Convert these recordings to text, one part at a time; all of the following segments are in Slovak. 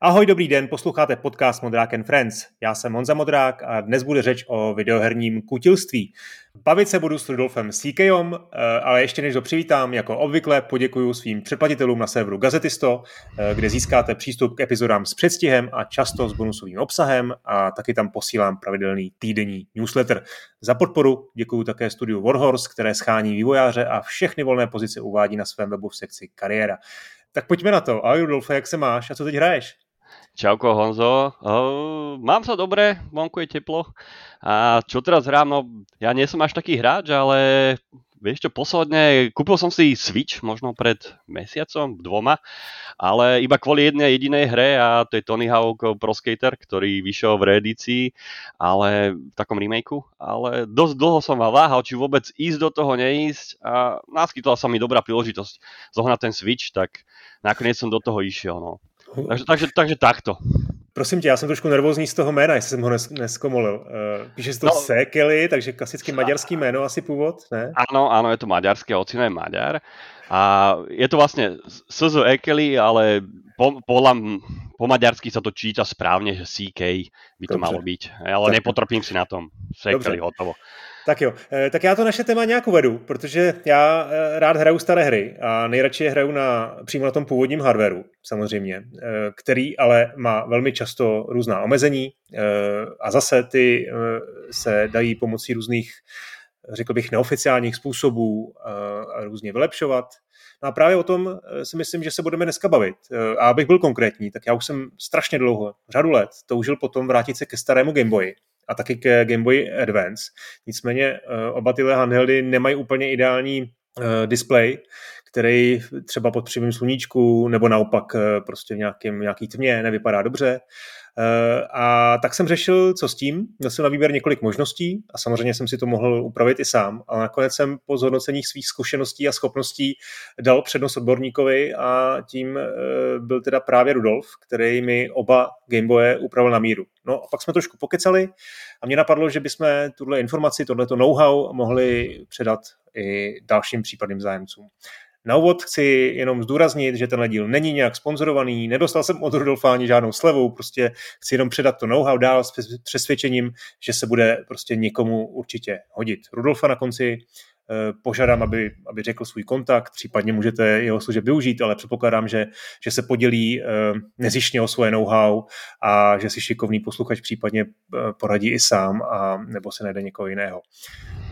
Ahoj, dobrý den, posloucháte podcast Modrák and Friends. Já jsem Honza Modrák a dnes bude řeč o videoherním kutilství. Bavit se budu s Rudolfem Síkejom, eh, ale ještě než ho přivítám, jako obvykle poděkuji svým předplatitelům na serveru Gazetisto, eh, kde získáte přístup k epizodám s předstihem a často s bonusovým obsahem a taky tam posílám pravidelný týdenní newsletter. Za podporu děkuji také studiu Warhorse, které schání vývojáře a všechny volné pozice uvádí na svém webu v sekci kariéra. Tak pojďme na to. Ahoj Rudolfe, jak se máš a co teď hraješ? Čauko Honzo, uh, mám sa dobre, vonku je teplo. A čo teraz hrám, no ja nie som až taký hráč, ale vieš čo, posledne kúpil som si Switch možno pred mesiacom, dvoma, ale iba kvôli jednej jedinej hre a to je Tony Hawk Pro Skater, ktorý vyšiel v reedícii, ale v takom remakeu, ale dosť dlho som váhal, či vôbec ísť do toho neísť a naskytla sa mi dobrá príležitosť zohnať ten Switch, tak nakoniec som do toho išiel, no. Takže, takže, takže takto. Prosím tě, já jsem trošku nervózní z toho jména, jestli jsem ho nes, neskomolil. Uh, píše se to no, Sekeli, takže klasicky maďarský jméno asi původ, ne? Áno, áno, je to maďarské, ocino je Maďar. A je to vlastne SZ Ekeli, ale po, po, po maďarsky sa to číta správne, že CK by to Dobře. malo byť. Ale tak. nepotropím si na tom. Sekeli, hotovo. Tak jo, eh, tak já to naše téma nějak uvedu, protože já eh, rád hraju staré hry a nejradši je hraju na, přímo na tom původním hardwareu, samozřejmě, eh, který ale má velmi často různá omezení a zase ty se dají pomocí různých, řekl bych, neoficiálních způsobů různě vylepšovat. No a právě o tom si myslím, že se budeme dneska bavit. A abych byl konkrétní, tak já už jsem strašně dlouho, řadu let, toužil potom vrátit se ke starému Gameboyi a taky ke Game Boy Advance. Nicméně eh, oba tyhle handheldy nemají úplně ideální eh, display, který třeba pod přímým sluníčku nebo naopak eh, prostě v nějakém, nějaký tmě nevypadá dobře. Eh, a tak jsem řešil, co s tím. Měl jsem na výběr několik možností a samozřejmě jsem si to mohl upravit i sám. A nakonec jsem po zhodnocení svých zkušeností a schopností dal přednost odborníkovi a tím eh, byl teda právě Rudolf, který mi oba Gameboye upravil na míru. No a pak jsme trošku pokecali a mě napadlo, že bychom tuhle informaci, tohleto know-how mohli předat i dalším případným zájemcům. Na úvod chci jenom zdůraznit, že tenhle díl není nějak sponzorovaný, nedostal jsem od Rudolfa ani žádnou slevu, prostě chci jenom předat to know-how dál s přesvědčením, že se bude prostě někomu určitě hodit. Rudolfa na konci eh, požádám, aby, aby řekl svůj kontakt, případně můžete jeho služeb využít, ale předpokládám, že, že se podělí eh, nezištně o svoje know-how a že si šikovný posluchač případně eh, poradí i sám a nebo se najde někoho jiného.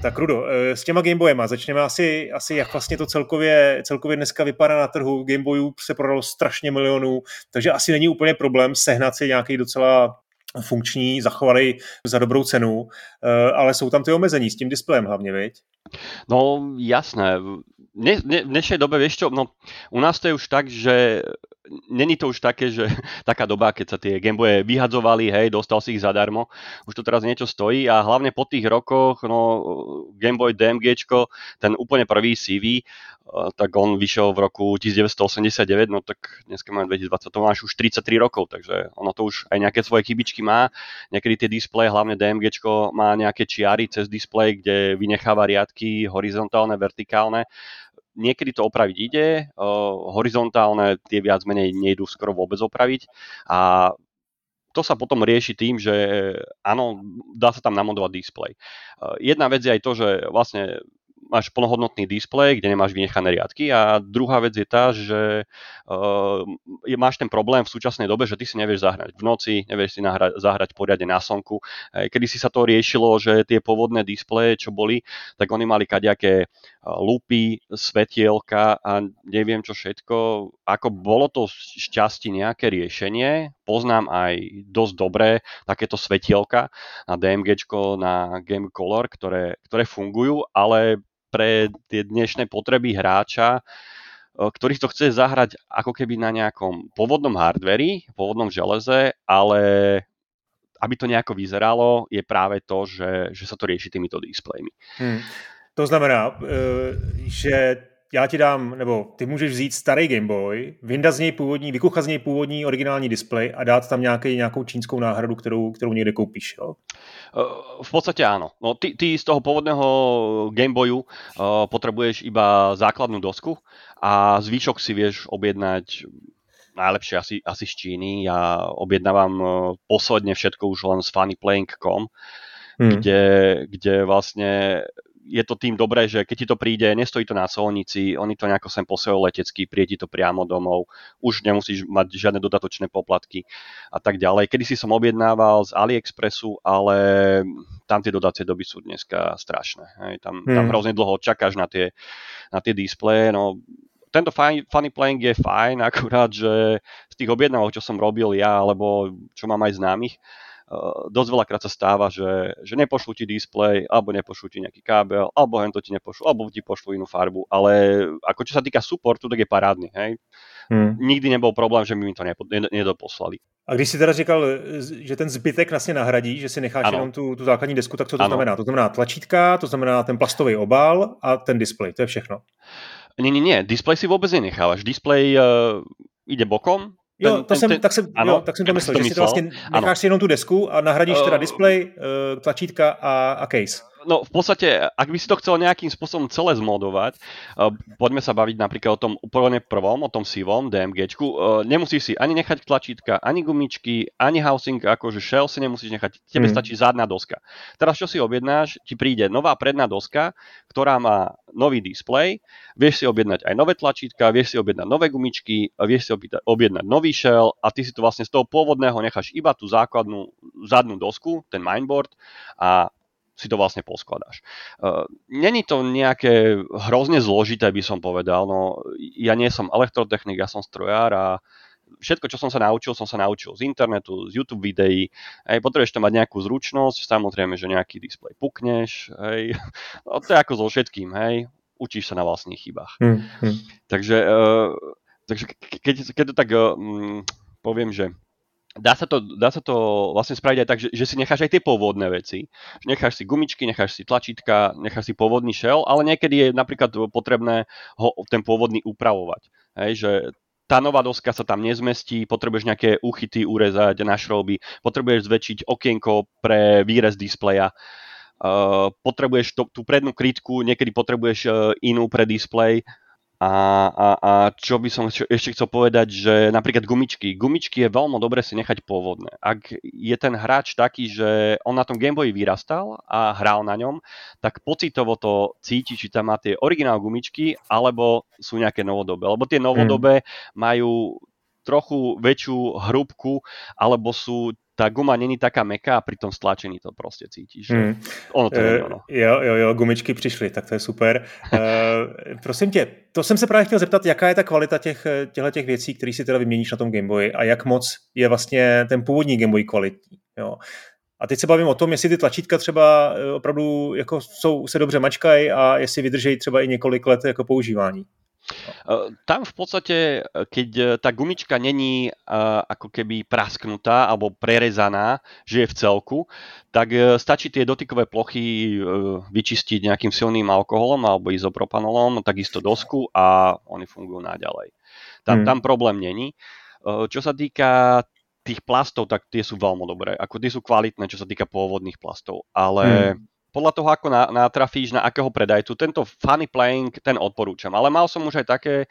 Tak Rudo, eh, s těma Gameboyema začneme asi, asi jak vlastně to celkově, celkově dneska vypadá na trhu. Gameboyů se prodalo strašně milionů, takže asi není úplně problém sehnat si nějaký docela funkční, zachovaný za dobrou cenu, eh, ale jsou tam ty omezení s tím displejem hlavně, viď? No jasné. V dnešnej dobe, vieš čo, no u nás to je už tak, že není to už také, že taká doba, keď sa tie Gameboye vyhadzovali, hej, dostal si ich zadarmo, už to teraz niečo stojí a hlavne po tých rokoch, no Gameboy DMG, ten úplne prvý CV, tak on vyšiel v roku 1989, no tak dneska máme 2020, to máš už 33 rokov, takže ono to už aj nejaké svoje chybičky má. Niekedy tie displeje, hlavne DMG, má nejaké čiary cez displej, kde vynecháva riadky horizontálne, vertikálne niekedy to opraviť ide, horizontálne tie viac menej nejdú skoro vôbec opraviť a to sa potom rieši tým, že áno, dá sa tam namodovať displej. Jedna vec je aj to, že vlastne máš plnohodnotný displej, kde nemáš vynechané riadky a druhá vec je tá, že uh, máš ten problém v súčasnej dobe, že ty si nevieš zahrať v noci, nevieš si nahrať, zahrať poriadne na slnku. Kedy si sa to riešilo, že tie pôvodné displeje, čo boli, tak oni mali kaďaké lupy, svetielka a neviem čo všetko. Ako bolo to šťastí nejaké riešenie, poznám aj dosť dobré takéto svetielka na DMG, na Game Color, ktoré, ktoré fungujú, ale pre tie dnešné potreby hráča, ktorý to chce zahrať ako keby na nejakom pôvodnom hardveri, pôvodnom železe, ale aby to nejako vyzeralo, je práve to, že, že sa to rieši týmito displejmi. Hmm. To znamená, že já ti dám, nebo ty můžeš vzít starý Game Boy, vyndat z něj původní, vykuchat z něj původní originální displej a dát tam nějaký, nějakou čínskou náhradu, kterou, kterou někde koupíš, jo? V podstate áno. No, ty, ty z toho pôvodného Game Boyu uh, potrebuješ iba základnú dosku a zvyšok si vieš objednať najlepšie asi, asi z Číny. Ja objednávam uh, posledne všetko už len z funnyplaying.com, hmm. kde, kde vlastne je to tým dobré, že keď ti to príde, nestojí to na solnici, oni to nejako sem posielajú letecky, príde ti to priamo domov, už nemusíš mať žiadne dodatočné poplatky a tak ďalej. Kedy si som objednával z AliExpressu, ale tam tie dodacie doby sú dneska strašné. Hej. Tam, hmm. tam hrozne dlho čakáš na tie, na tie displeje, no tento funny, funny playing je fajn, akurát, že z tých objednávok, čo som robil ja, alebo čo mám aj známych, Eh, dosť veľakrát sa stáva, že, že nepošlu ti display, alebo nepošlu ti nejaký kábel, alebo hen to ti nepošlu, alebo ti pošlu inú farbu, ale ako čo sa týka supportu, tak je parádny, hej. Hmm. Nikdy nebol problém, že mi to nedoposlali. A když si teda říkal, že ten zbytek vlastně nahradí, že si necháš ano. jenom tu, tu základní desku, tak co to ano. znamená? To znamená tlačítka, to znamená ten plastový obal a ten displej, to je všechno. Nie, nie, nie, displej si vôbec nenechávaš. Displej uh, ide bokom, Jo, to ten, jsem, ten, tak, jsem, ano, jo, tak jsem to myslel, že myslel? si to vlastně necháš ano. si jenom tu desku a nahradíš uh, teda display, uh, tlačítka a, a case no v podstate, ak by si to chcel nejakým spôsobom celé zmodovať, uh, poďme sa baviť napríklad o tom úplne prvom, o tom sivom DMGčku, uh, nemusíš si ani nechať tlačítka, ani gumičky, ani housing, akože shell si nemusíš nechať, tebe mm. stačí zadná doska. Teraz čo si objednáš, ti príde nová predná doska, ktorá má nový display, vieš si objednať aj nové tlačítka, vieš si objednať nové gumičky, vieš si objednať nový shell a ty si to vlastne z toho pôvodného necháš iba tú základnú zadnú dosku, ten mindboard a si to vlastne poskladáš. Uh, Není to nejaké hrozne zložité, by som povedal. No, ja nie som elektrotechnik, ja som strojár a všetko, čo som sa naučil, som sa naučil z internetu, z YouTube videí. Hej, potrebuješ to mať nejakú zručnosť, samozrejme, že nejaký displej pukneš. Hej. No, to je ako so všetkým, hej. Učíš sa na vlastných chybách. Hmm, hmm. Takže, uh, takže keď, keď to tak uh, poviem, že dá sa to, dá sa to vlastne spraviť aj tak, že, že si necháš aj tie pôvodné veci. Že necháš si gumičky, necháš si tlačítka, necháš si pôvodný shell, ale niekedy je napríklad potrebné ho ten pôvodný upravovať. Hej, že tá nová doska sa tam nezmestí, potrebuješ nejaké úchyty urezať na šrouby, potrebuješ zväčšiť okienko pre výrez displeja, uh, potrebuješ to, tú prednú krytku, niekedy potrebuješ uh, inú pre displej, a, a, a čo by som ešte chcel povedať, že napríklad gumičky. Gumičky je veľmi dobre si nechať pôvodné. Ak je ten hráč taký, že on na tom Gameboy vyrastal a hral na ňom, tak pocitovo to cíti, či tam má tie originál gumičky, alebo sú nejaké novodobé. Lebo tie novodobé hmm. majú trochu väčšiu hrúbku, alebo sú tá guma není taká meká a pri tom stlačení to prostě cítíš. Hmm. Ono to je ono. Jo, jo, jo, gumičky přišly, tak to je super. uh, prosím tě, to jsem se právě chtěl zeptat, jaká je ta kvalita těch, těchto těch věcí, které si teda vyměníš na tom Gameboy a jak moc je vlastně ten původní Gameboy kvalitní. Jo. A teď se bavím o tom, jestli ty tlačítka třeba eh, opravdu jako jsou, se dobře mačkají a jestli vydrží třeba i několik let jako používání. Tam v podstate, keď e, tá gumička není ako keby prasknutá alebo prerezaná, že je v celku, tak e, stačí tie dotykové plochy e, vyčistiť nejakým silným alkoholom alebo izopropanolom, takisto dosku a oni fungujú naďalej. Tam, hmm. tam problém není. Čo sa týka tých plastov, tak tie sú veľmi dobré. Ako tie sú kvalitné, čo sa týka pôvodných plastov. Ale hmm podľa toho, ako natrafíš na akého predajcu. Tento funny playing, ten odporúčam. Ale mal som už aj také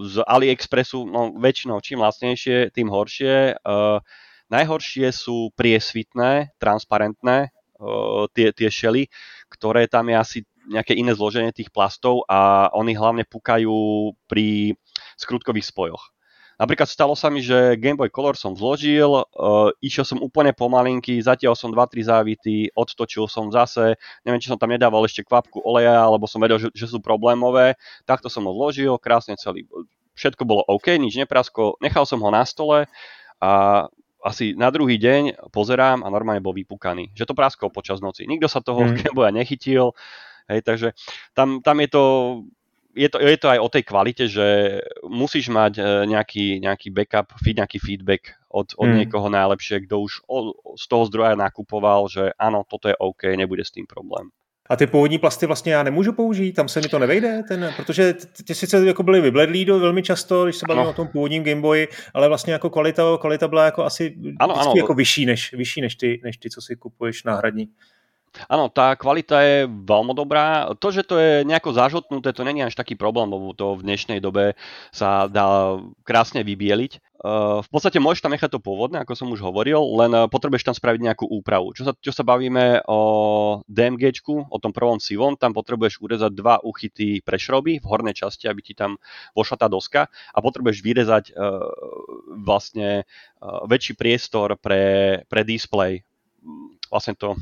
z AliExpressu, no väčšinou čím lacnejšie, tým horšie. Uh, najhoršie sú priesvitné, transparentné uh, tie, tie šely, ktoré tam je asi nejaké iné zloženie tých plastov a oni hlavne pukajú pri skrutkových spojoch. Napríklad stalo sa mi, že Game Boy Color som vložil, uh, išiel som úplne pomalinky, zatiaľ som 2-3 závity, odtočil som zase, neviem, či som tam nedával ešte kvapku oleja, alebo som vedel, že, že sú problémové, takto som ho vložil, krásne celý, všetko bolo OK, nič neprasko, nechal som ho na stole a asi na druhý deň pozerám a normálne bol vypúkaný. Že to praskol počas noci. Nikto sa toho mm. Game Boya nechytil, hej, takže tam, tam je to je to, je to aj o tej kvalite, že musíš mať e, nejaký, nejaký backup, nejaký feedback od, od hmm. niekoho najlepšie, kto už z toho zdroja nakupoval, že áno, toto je OK, nebude s tým problém. A ty původní plasty vlastně já nemůžu použít, tam se mi to nevejde, ten, protože ty sice jako byly vybledlý do velmi často, když se bavíme o tom původním Gameboy, ale vlastně jako kvalita, kvalita byla jako asi ano, ano. jako vyšší než, vyšší než ty, než ty, co si kupuješ náhradní. Áno, tá kvalita je veľmi dobrá. To, že to je nejako zažotnuté, to není až taký problém, lebo to v dnešnej dobe sa dá krásne vybieliť. Uh, v podstate môžeš tam nechať to pôvodné, ako som už hovoril, len uh, potrebuješ tam spraviť nejakú úpravu. Čo sa, čo sa bavíme o DMG, o tom prvom sivom, tam potrebuješ urezať dva uchyty prešroby v hornej časti, aby ti tam vošla tá doska a potrebuješ vyrezať uh, vlastne väčší priestor pre, pre display vlastne to,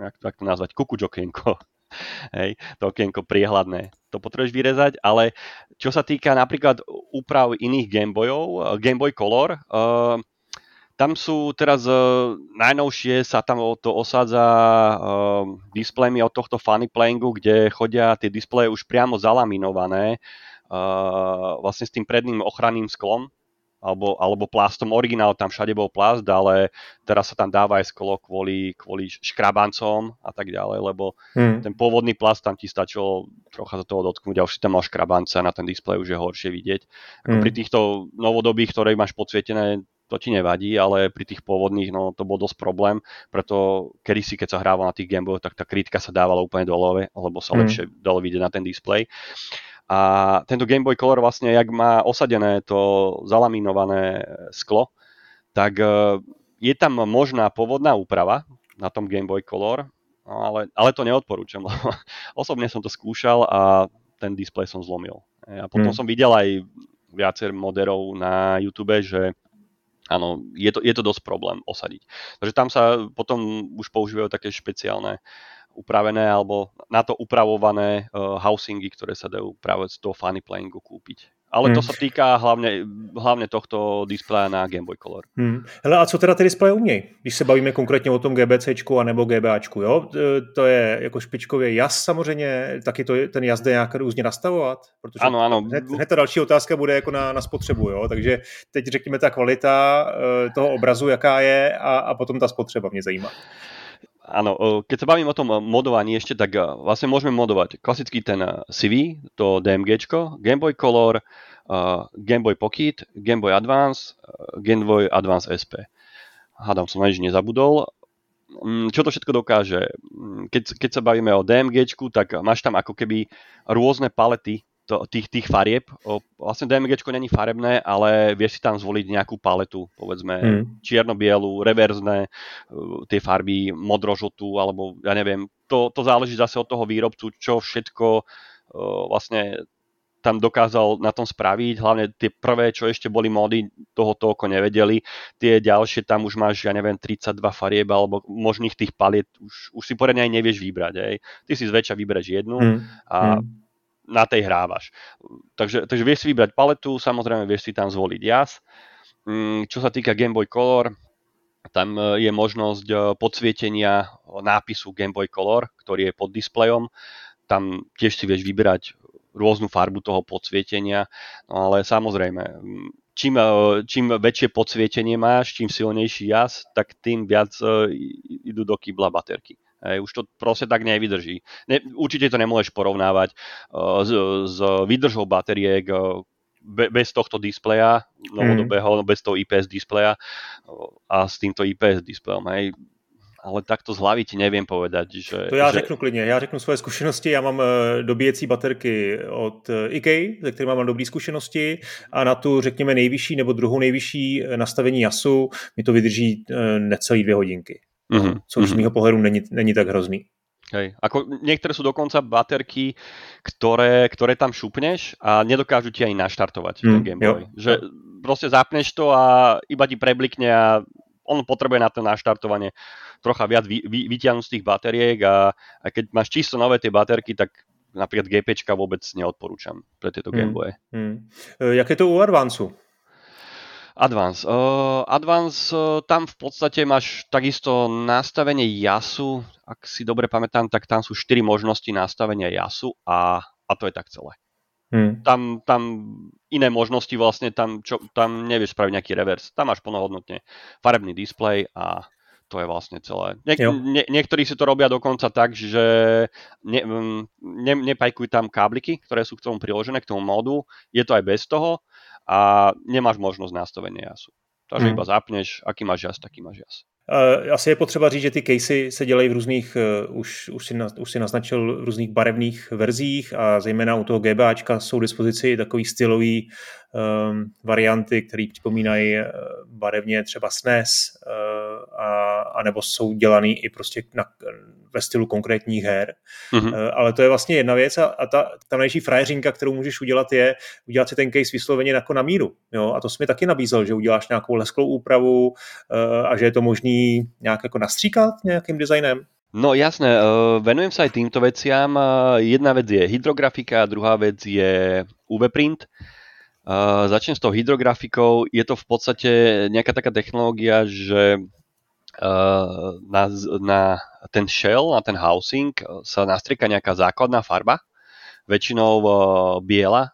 jak, jak to nazvať, kukuč okienko. Hej, to okienko priehľadné. To potrebuješ vyrezať, ale čo sa týka napríklad úprav iných Gameboyov, Game Boy Color, uh, tam sú teraz uh, najnovšie sa tam to osádza uh, displejmi od tohto funny playingu, kde chodia tie displeje už priamo zalaminované uh, vlastne s tým predným ochranným sklom, alebo, alebo plastom. Originál tam všade bol plast, ale teraz sa tam dáva aj sklo kvôli, kvôli škrabancom a tak ďalej, lebo hmm. ten pôvodný plast tam ti stačilo trocha za toho dotknúť a už si tam mal škrabance a na ten displej už je horšie vidieť. Ako hmm. pri týchto novodobých, ktoré máš podsvietené, to ti nevadí, ale pri tých pôvodných no, to bol dosť problém, preto kedy si, keď sa hrával na tých Gameboy, tak tá kritika sa dávala úplne dole, lebo sa hmm. lepšie dalo vidieť na ten displej. A tento Game Boy Color vlastne, jak má osadené to zalaminované sklo, tak e, je tam možná pôvodná úprava na tom Game Boy Color, no ale, ale to neodporúčam, lebo osobne som to skúšal a ten displej som zlomil. E, a potom hmm. som videl aj viacer moderov na YouTube, že áno, je to, je to dosť problém osadiť. Takže tam sa potom už používajú také špeciálne upravené alebo na to upravované uh, housingy, ktoré sa dajú práve z toho funny playingu kúpiť. Ale to hmm. sa týká hlavne, hlavne tohto displeja na Game Boy Color. Hmm. Hele, a co teda ty displeje umějí? Když se bavíme konkrétně o tom GBC nebo GBAčku, jo? To je jako špičkově jas samozřejmě, taky to, ten jas jde nějak různě nastavovat? Protože ano, ano. Hned, hned ta další otázka bude jako na, na spotřebu, jo? Takže teď řekněme ta kvalita eh, toho obrazu, jaká je a, a potom ta spotřeba mě zajímá. Áno, keď sa bavím o tom modovaní ešte, tak vlastne môžeme modovať klasický ten CV, to DMG, Game Boy Color, Game Boy Pocket, Game Boy Advance, Game Boy Advance SP. Hádam som nič nezabudol. Mm, čo to všetko dokáže? Mm, keď, keď sa bavíme o DMG, tak máš tam ako keby rôzne palety to, tých, tých farieb. O, vlastne DMG není farebné, ale vieš si tam zvoliť nejakú paletu, povedzme mm. čierno-bielu, reverzné, uh, tie farby modrožotú, alebo ja neviem. To, to záleží zase od toho výrobcu, čo všetko uh, vlastne tam dokázal na tom spraviť, hlavne tie prvé, čo ešte boli módy, toho toľko nevedeli, tie ďalšie, tam už máš, ja neviem, 32 farieb alebo možných tých paliet, už, už si poriadne aj nevieš vybrať, hej. Ty si zväčša vybereš jednu mm. a mm na tej hrávaš. Takže, takže vieš si vybrať paletu, samozrejme vieš si tam zvoliť jas. Mm, čo sa týka Game Boy Color, tam e, je možnosť e, podsvietenia nápisu Game Boy Color, ktorý je pod displejom. Tam tiež si vieš vybrať rôznu farbu toho podsvietenia, no ale samozrejme, čím, e, čím väčšie podsvietenie máš, čím silnejší jas, tak tým viac idú do kýbla baterky. Hej, už to proste tak nevydrží. Ne, určite to nemôžeš porovnávať uh, s, s výdržou batériek uh, be, bez tohto displeja novodobého, mm. bez toho IPS displeja uh, a s týmto IPS displejom. Hej. Ale takto z hlavy ti neviem povedať, že... To já že... řeknu klidně, já řeknu svoje zkušenosti, já mám uh, dobíjecí baterky od uh, IKEA, ze kterými mám dobré zkušenosti a na tu, řekněme, nejvyšší nebo druhou nejvyšší nastavení jasu mi to vydrží necelý dvě hodinky. Mm-hmm. Mm-hmm. z mého pohledu není, není tak hrozný. Hej. Ako niektoré sú dokonca baterky, ktoré, ktoré tam šupneš a nedokážu ti ani naštartovať mm, ten Game Boy. Jo. Že proste zapneš to a iba ti preblikne a on potrebuje na to naštartovanie trocha viac vy, vy, vytiahnuť z tých batériek a, a keď máš čisto nové tie baterky, tak napríklad GPčka vôbec neodporúčam pre tieto mm, Game Boye. Mm. Jak je to u Advanceu? Advance. Uh, Advance, uh, tam v podstate máš takisto nastavenie jasu. Ak si dobre pamätám, tak tam sú 4 možnosti nastavenia jasu a, a to je tak celé. Hmm. Tam, tam iné možnosti vlastne, tam, čo, tam nevieš spraviť nejaký revers. Tam máš plnohodnotne farebný displej a to je vlastne celé. Nie, nie, niektorí si to robia dokonca tak, že ne, ne, nepajkujú tam kábliky, ktoré sú k tomu priložené, k tomu modu. Je to aj bez toho a nemáš možnosť nastavenia jasu. Takže mm. iba zapneš, aký máš jas, taký máš jas. Asi je potřeba říct, že ty casey se dělají v různých, už, už, si, už si naznačil, v různých barevných verzích a zejména u toho GBAčka jsou k dispozici takový stylový um, varianty, které připomínají barevně třeba SNES uh, a, a nebo jsou dělaný i prostě na, ve stylu konkrétních her. Mm-hmm. Ale to je vlastně jedna věc a, a ta, ta nejší frajeřinka, kterou můžeš udělat, je udělat si ten case vysloveně jako na míru. Jo? A to jsi mi taky nabízel, že uděláš nějakou lesklou úpravu uh, a že je to možný nějak jako nastříkat nějakým designem. No jasné, venujem sa aj týmto veciam. Jedna vec je hydrografika, druhá vec je UV print. Uh, začnem s tou hydrografikou. Je to v podstate nejaká taká technológia, že na, na ten shell, na ten housing sa nastrieka nejaká základná farba, väčšinou uh, biela,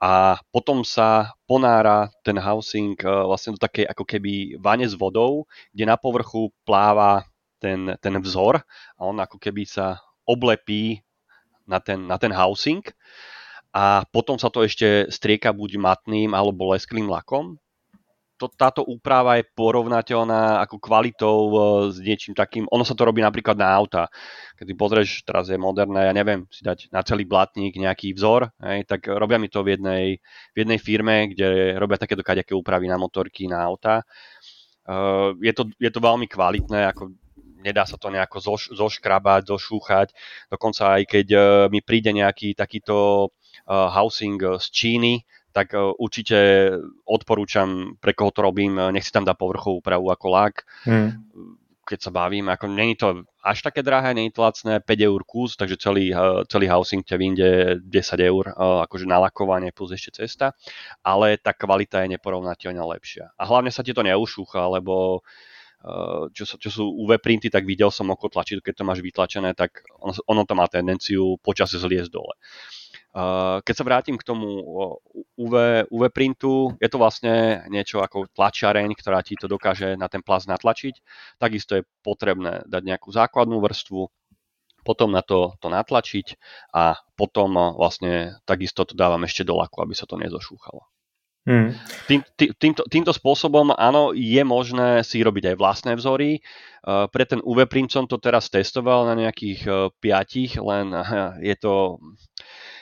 a potom sa ponára ten housing vlastne do takej ako keby vane s vodou, kde na povrchu pláva ten, ten vzor a on ako keby sa oblepí na ten, na ten housing a potom sa to ešte strieka buď matným alebo lesklým lakom. To, táto úprava je porovnateľná ako kvalitou e, s niečím takým, ono sa to robí napríklad na auta. Keď si pozrieš, teraz je moderné, ja neviem, si dať na celý blatník nejaký vzor, hej, tak robia mi to v jednej, v jednej firme, kde robia takéto kaďaké úpravy na motorky, na auta. Uh, je, to, je to veľmi kvalitné, ako nedá sa to nejako zoš, zoškrabať, zošúchať. Dokonca aj keď uh, mi príde nejaký takýto Uh, housing z Číny, tak uh, určite odporúčam, pre koho to robím, nech si tam dá povrchovú úpravu ako lak. Hmm. Keď sa bavím, ako není to až také drahé, není to lacné, 5 eur kus, takže celý, celý housing ťa vyjde 10 eur, akože nalakovanie plus ešte cesta, ale tá kvalita je neporovnateľne lepšia. A hlavne sa ti to neušúcha, lebo čo, čo sú UV printy, tak videl som oko tlačidlo, keď to máš vytlačené, tak ono, ono to má tendenciu počase zliesť dole. Keď sa vrátim k tomu UV, UV printu, je to vlastne niečo ako tlačiareň, ktorá ti to dokáže na ten plast natlačiť. Takisto je potrebné dať nejakú základnú vrstvu, potom na to, to natlačiť a potom vlastne takisto to dávam ešte do laku, aby sa to nezošúchalo. Hmm. Tým, tý, týmto, týmto spôsobom áno, je možné si robiť aj vlastné vzory. Pre ten UV print som to teraz testoval na nejakých piatich, len je to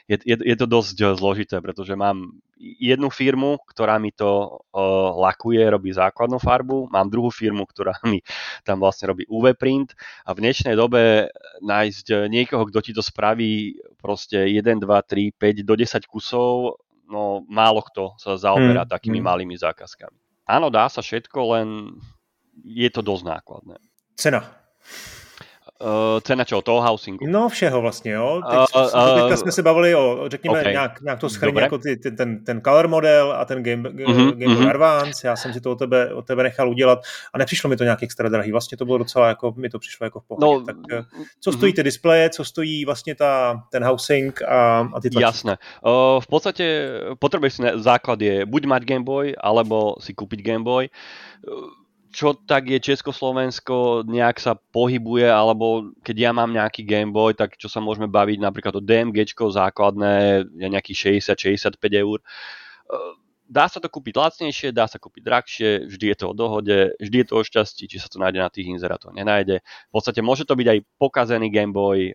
je, je, je to dosť eh, zložité, pretože mám jednu firmu, ktorá mi to uh, lakuje, robí základnú farbu, mám druhú firmu, ktorá mi tam vlastne robí UV print a v dnešnej dobe nájsť eh, niekoho, kto ti to spraví proste 1, 2, 3, 5 do 10 kusov, no málo kto sa zaoberá hmm. takými hmm. malými zákazkami. Áno, dá sa všetko, len je to dosť nákladné. Cena. Uh, cena čeho? Toho housingu? No všeho vlastně, jo. Teď, uh, uh, teďka jsme se bavili o, řekněme, okay. nějak, nějak to schrně jako ty, ty, ten, ten color model a ten Game, uh-huh, Game uh-huh. Advance. Já jsem si to od tebe, od tebe nechal udělat a nepřišlo mi to nějak extra drahý. Vlastně to bylo docela jako, mi to přišlo jako v pohodě. No, tak co stojí uh-huh. ty displeje, co stojí vlastně ta, ten housing a, a ty tlačky? Jasné. Uh, v podstate potrebuješ si základ je buď mať Game Boy, alebo si kúpiť Game Boy. Uh, čo tak je Československo nejak sa pohybuje, alebo keď ja mám nejaký Game Boy, tak čo sa môžeme baviť napríklad o DMG základné nejakých 60-65 eur. Dá sa to kúpiť lacnejšie, dá sa kúpiť drahšie, vždy je to o dohode, vždy je to o šťastí, či sa to nájde na tých inzerátoch, nenájde. V podstate môže to byť aj pokazený Game Boy,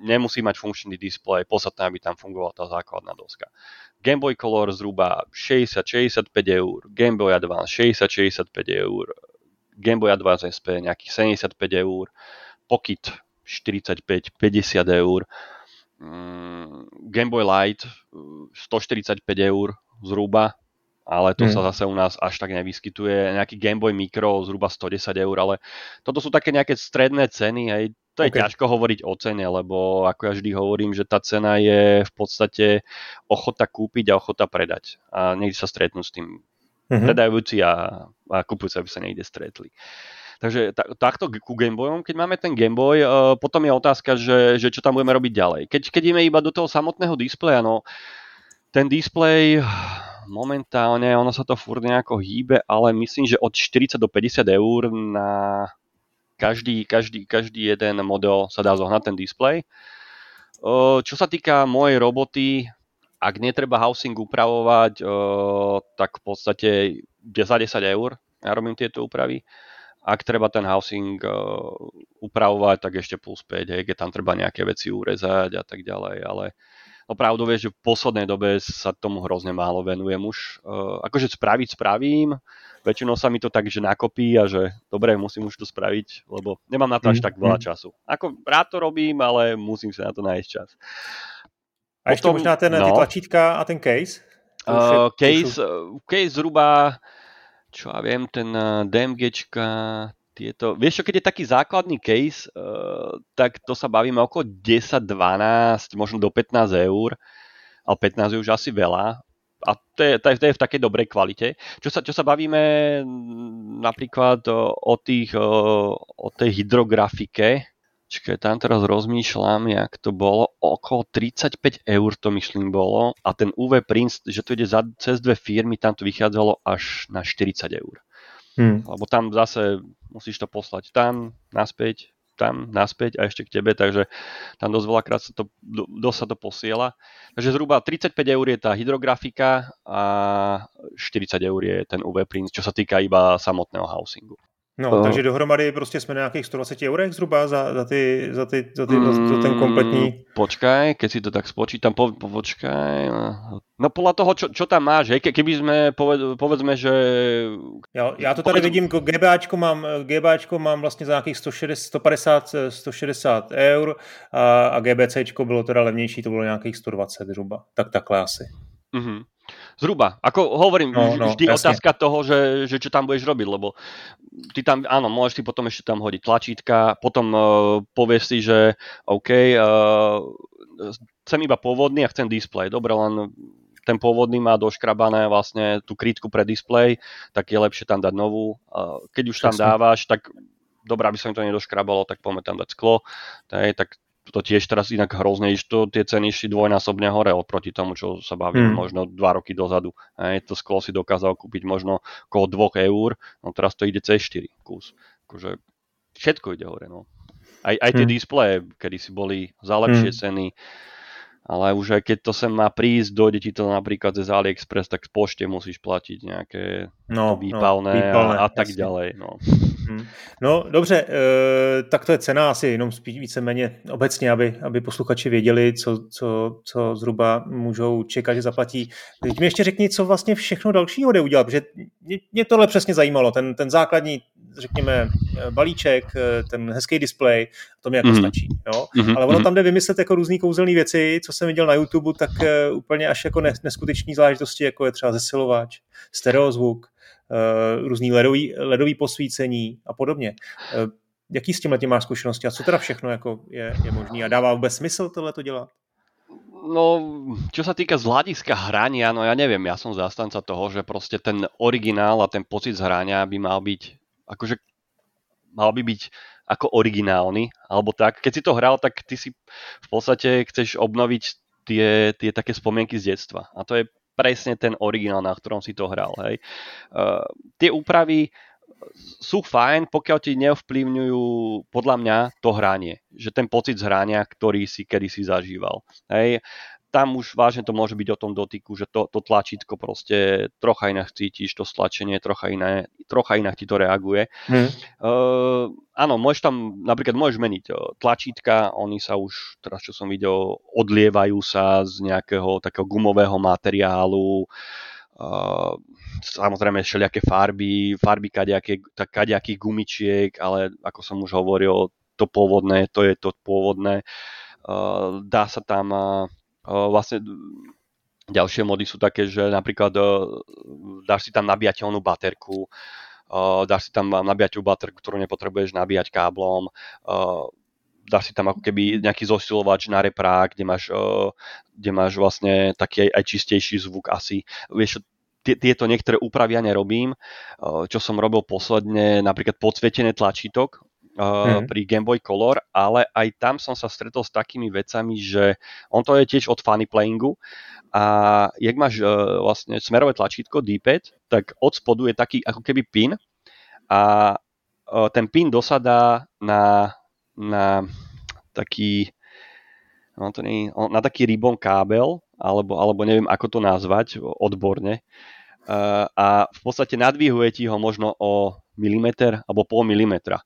nemusí mať funkčný displej, podstatné, aby tam fungovala tá základná doska. Game Boy Color zhruba 60-65 eur, Game Boy Advance 60-65 eur, Game Boy Advance SP nejakých 75 eur, Pocket 45-50 eur, mm, Game Boy Light 145 eur zhruba, ale to hmm. sa zase u nás až tak nevyskytuje. Nejaký Game Boy Micro zhruba 110 eur, ale toto sú také nejaké stredné ceny, hej, to je okay. ťažko hovoriť o cene, lebo ako ja vždy hovorím, že tá cena je v podstate ochota kúpiť a ochota predať. A niekde sa stretnú s tým mm-hmm. predajúci a, a kupujúci, aby sa niekde stretli. Takže takto ku Gameboyom, keď máme ten Gameboy, uh, potom je otázka, že, že čo tam budeme robiť ďalej. Keď, keď ideme iba do toho samotného displeja, no ten displej momentálne, ono sa to furt nejako hýbe, ale myslím, že od 40 do 50 eur na každý, každý, každý jeden model sa dá zohnať ten display. Čo sa týka mojej roboty, ak netreba housing upravovať, tak v podstate za 10 eur ja robím tieto úpravy. ak treba ten housing uh, upravovať, tak ešte plus 5, hej, keď tam treba nejaké veci urezať a tak ďalej, ale no pravdu vieš, že v poslednej dobe sa tomu hrozne málo venujem už. Uh, akože spraviť spravím, väčšinou sa mi to tak, že nakopí a že dobre, musím už to spraviť, lebo nemám na to až mm, tak veľa mm. času. Ako rád to robím, ale musím sa na to nájsť čas. A Potom, ešte možná ten, no, ty tlačítka a ten case? Uh, case, case zhruba čo ja viem, ten DMGčka, tieto, vieš čo, keď je taký základný case, uh, tak to sa bavíme okolo 10, 12, možno do 15 eur, ale 15 je už asi veľa a to je, to je, to je v takej dobrej kvalite. Čo sa, čo sa bavíme napríklad o, o, tých, o, o tej hydrografike, Čakaj, tam teraz rozmýšľam, jak to bolo. Okolo 35 eur to myslím bolo a ten UV print, že to ide za, cez dve firmy, tam to vychádzalo až na 40 eur. Hmm. Lebo tam zase musíš to poslať tam, naspäť, tam, naspäť a ešte k tebe, takže tam dosť veľakrát sa to, dosť sa to posiela. Takže zhruba 35 eur je tá hydrografika a 40 eur je ten UV print, čo sa týka iba samotného housingu. No, uh, takže dohromady prostě jsme na nějakých 120 eurech zhruba za, za, ty, za, ty, za, ty, mm, za ten kompletní... Počkaj, keď si to tak spočítam, po, po, počkaj... No podľa toho, čo, čo tam máš, hej, keby sme, poved, povedzme, že... Jo, já to tady povedzme... vidím, GBAčko mám, GBAčko mám vlastně za nějakých 160, 150, 160 eur a, a GBCčko bylo teda levnější, to bylo nějakých 120 zhruba. Tak takhle asi. Mm-hmm. Zhruba. Ako hovorím, no, no, vždy jasne. otázka toho, že, že čo tam budeš robiť, lebo ty tam, áno, môžeš si potom ešte tam hodiť tlačítka, potom uh, povieš si, že OK, uh, chcem iba pôvodný a chcem display. Dobre, len ten pôvodný má doškrabané vlastne tú krytku pre display, tak je lepšie tam dať novú. Uh, keď už tam dávaš, tak dobré, aby sa mi to nedoškrabalo, tak poďme tam dať sklo. Tak, tak to tiež teraz inak hrozne to tie ceny išli dvojnásobne hore oproti tomu, čo sa bavíme hmm. možno dva roky dozadu. Hej, to sklo si dokázal kúpiť možno okolo 2 eur, no teraz to ide cez 4 kus. Akože všetko ide hore, no. Aj, aj tie hmm. displeje, kedy si boli za lepšie hmm. ceny, ale už aj keď to sem má prísť, dojde ti to napríklad cez AliExpress, tak v pošte musíš platiť nejaké no, výpalné, no, výpalné a, a tak jasne. ďalej. No. Hmm. No dobře, e, tak to je cena asi jenom spíš víceméně obecně, aby, aby posluchači věděli, co, co, co zhruba můžou čekat, že zaplatí. Teď mi ještě řekni, co vlastně všechno dalšího jde udělat, protože mě, mě tohle přesně zajímalo, ten, ten základní, řekněme, balíček, e, ten hezký displej, to mi jako mm-hmm. stačí. Jo? Mm-hmm. Ale ono mhm. tam jde vymyslet jako různý kouzelné věci, co jsem viděl na YouTube, tak e, úplně až jako neskutečné záležitosti, jako je třeba zesilovač, stereozvuk, různý ledový, ledový posvícení a podobně. Uh, jaký s tím máš zkušenosti a co teda všechno jako je, je možné a dává vůbec smysl tohle to dělat? No, čo sa týka z hľadiska hrania, no ja neviem, ja som zástanca toho, že proste ten originál a ten pocit z hrania by mal byť, akože mal by byť ako originálny, alebo tak. Keď si to hral, tak ty si v podstate chceš obnoviť tie, tie také spomienky z detstva. A to je presne ten originál, na ktorom si to hral. Hej. Uh, tie úpravy sú fajn, pokiaľ ti neovplyvňujú podľa mňa to hranie. Že ten pocit z hrania, ktorý si kedysi zažíval. Hej tam už vážne to môže byť o tom dotyku, že to, to tlačítko proste trocha inak cítiš, to stlačenie trocha iné, trocha inak ti to reaguje. Hmm. Uh, áno, môžeš tam, napríklad môžeš meniť tlačítka, oni sa už, teraz čo som videl, odlievajú sa z nejakého takého gumového materiálu, uh, samozrejme všelijaké farby, farby kadejaké, kadejakých gumičiek, ale ako som už hovoril, to pôvodné, to je to pôvodné. Uh, dá sa tam uh, vlastne ďalšie mody sú také, že napríklad dáš si tam nabíjateľnú baterku, dáš si tam nabíjateľnú baterku, ktorú nepotrebuješ nabíjať káblom, dáš si tam ako keby nejaký zosilovač na reprák, kde máš, kde máš vlastne taký aj, čistejší zvuk asi. Vieš, tieto niektoré úpravy ja nerobím. Čo som robil posledne, napríklad podsvietené tlačítok, uh, mm. pri Game Boy Color, ale aj tam som sa stretol s takými vecami, že on to je tiež od funny playingu a jak máš uh, vlastne smerové tlačítko D-pad, tak od spodu je taký ako keby pin a uh, ten pin dosadá na, na taký no na taký ribbon kábel, alebo, alebo neviem ako to nazvať odborne. Uh, a v podstate nadvihuje ti ho možno o mm alebo pol milimetra.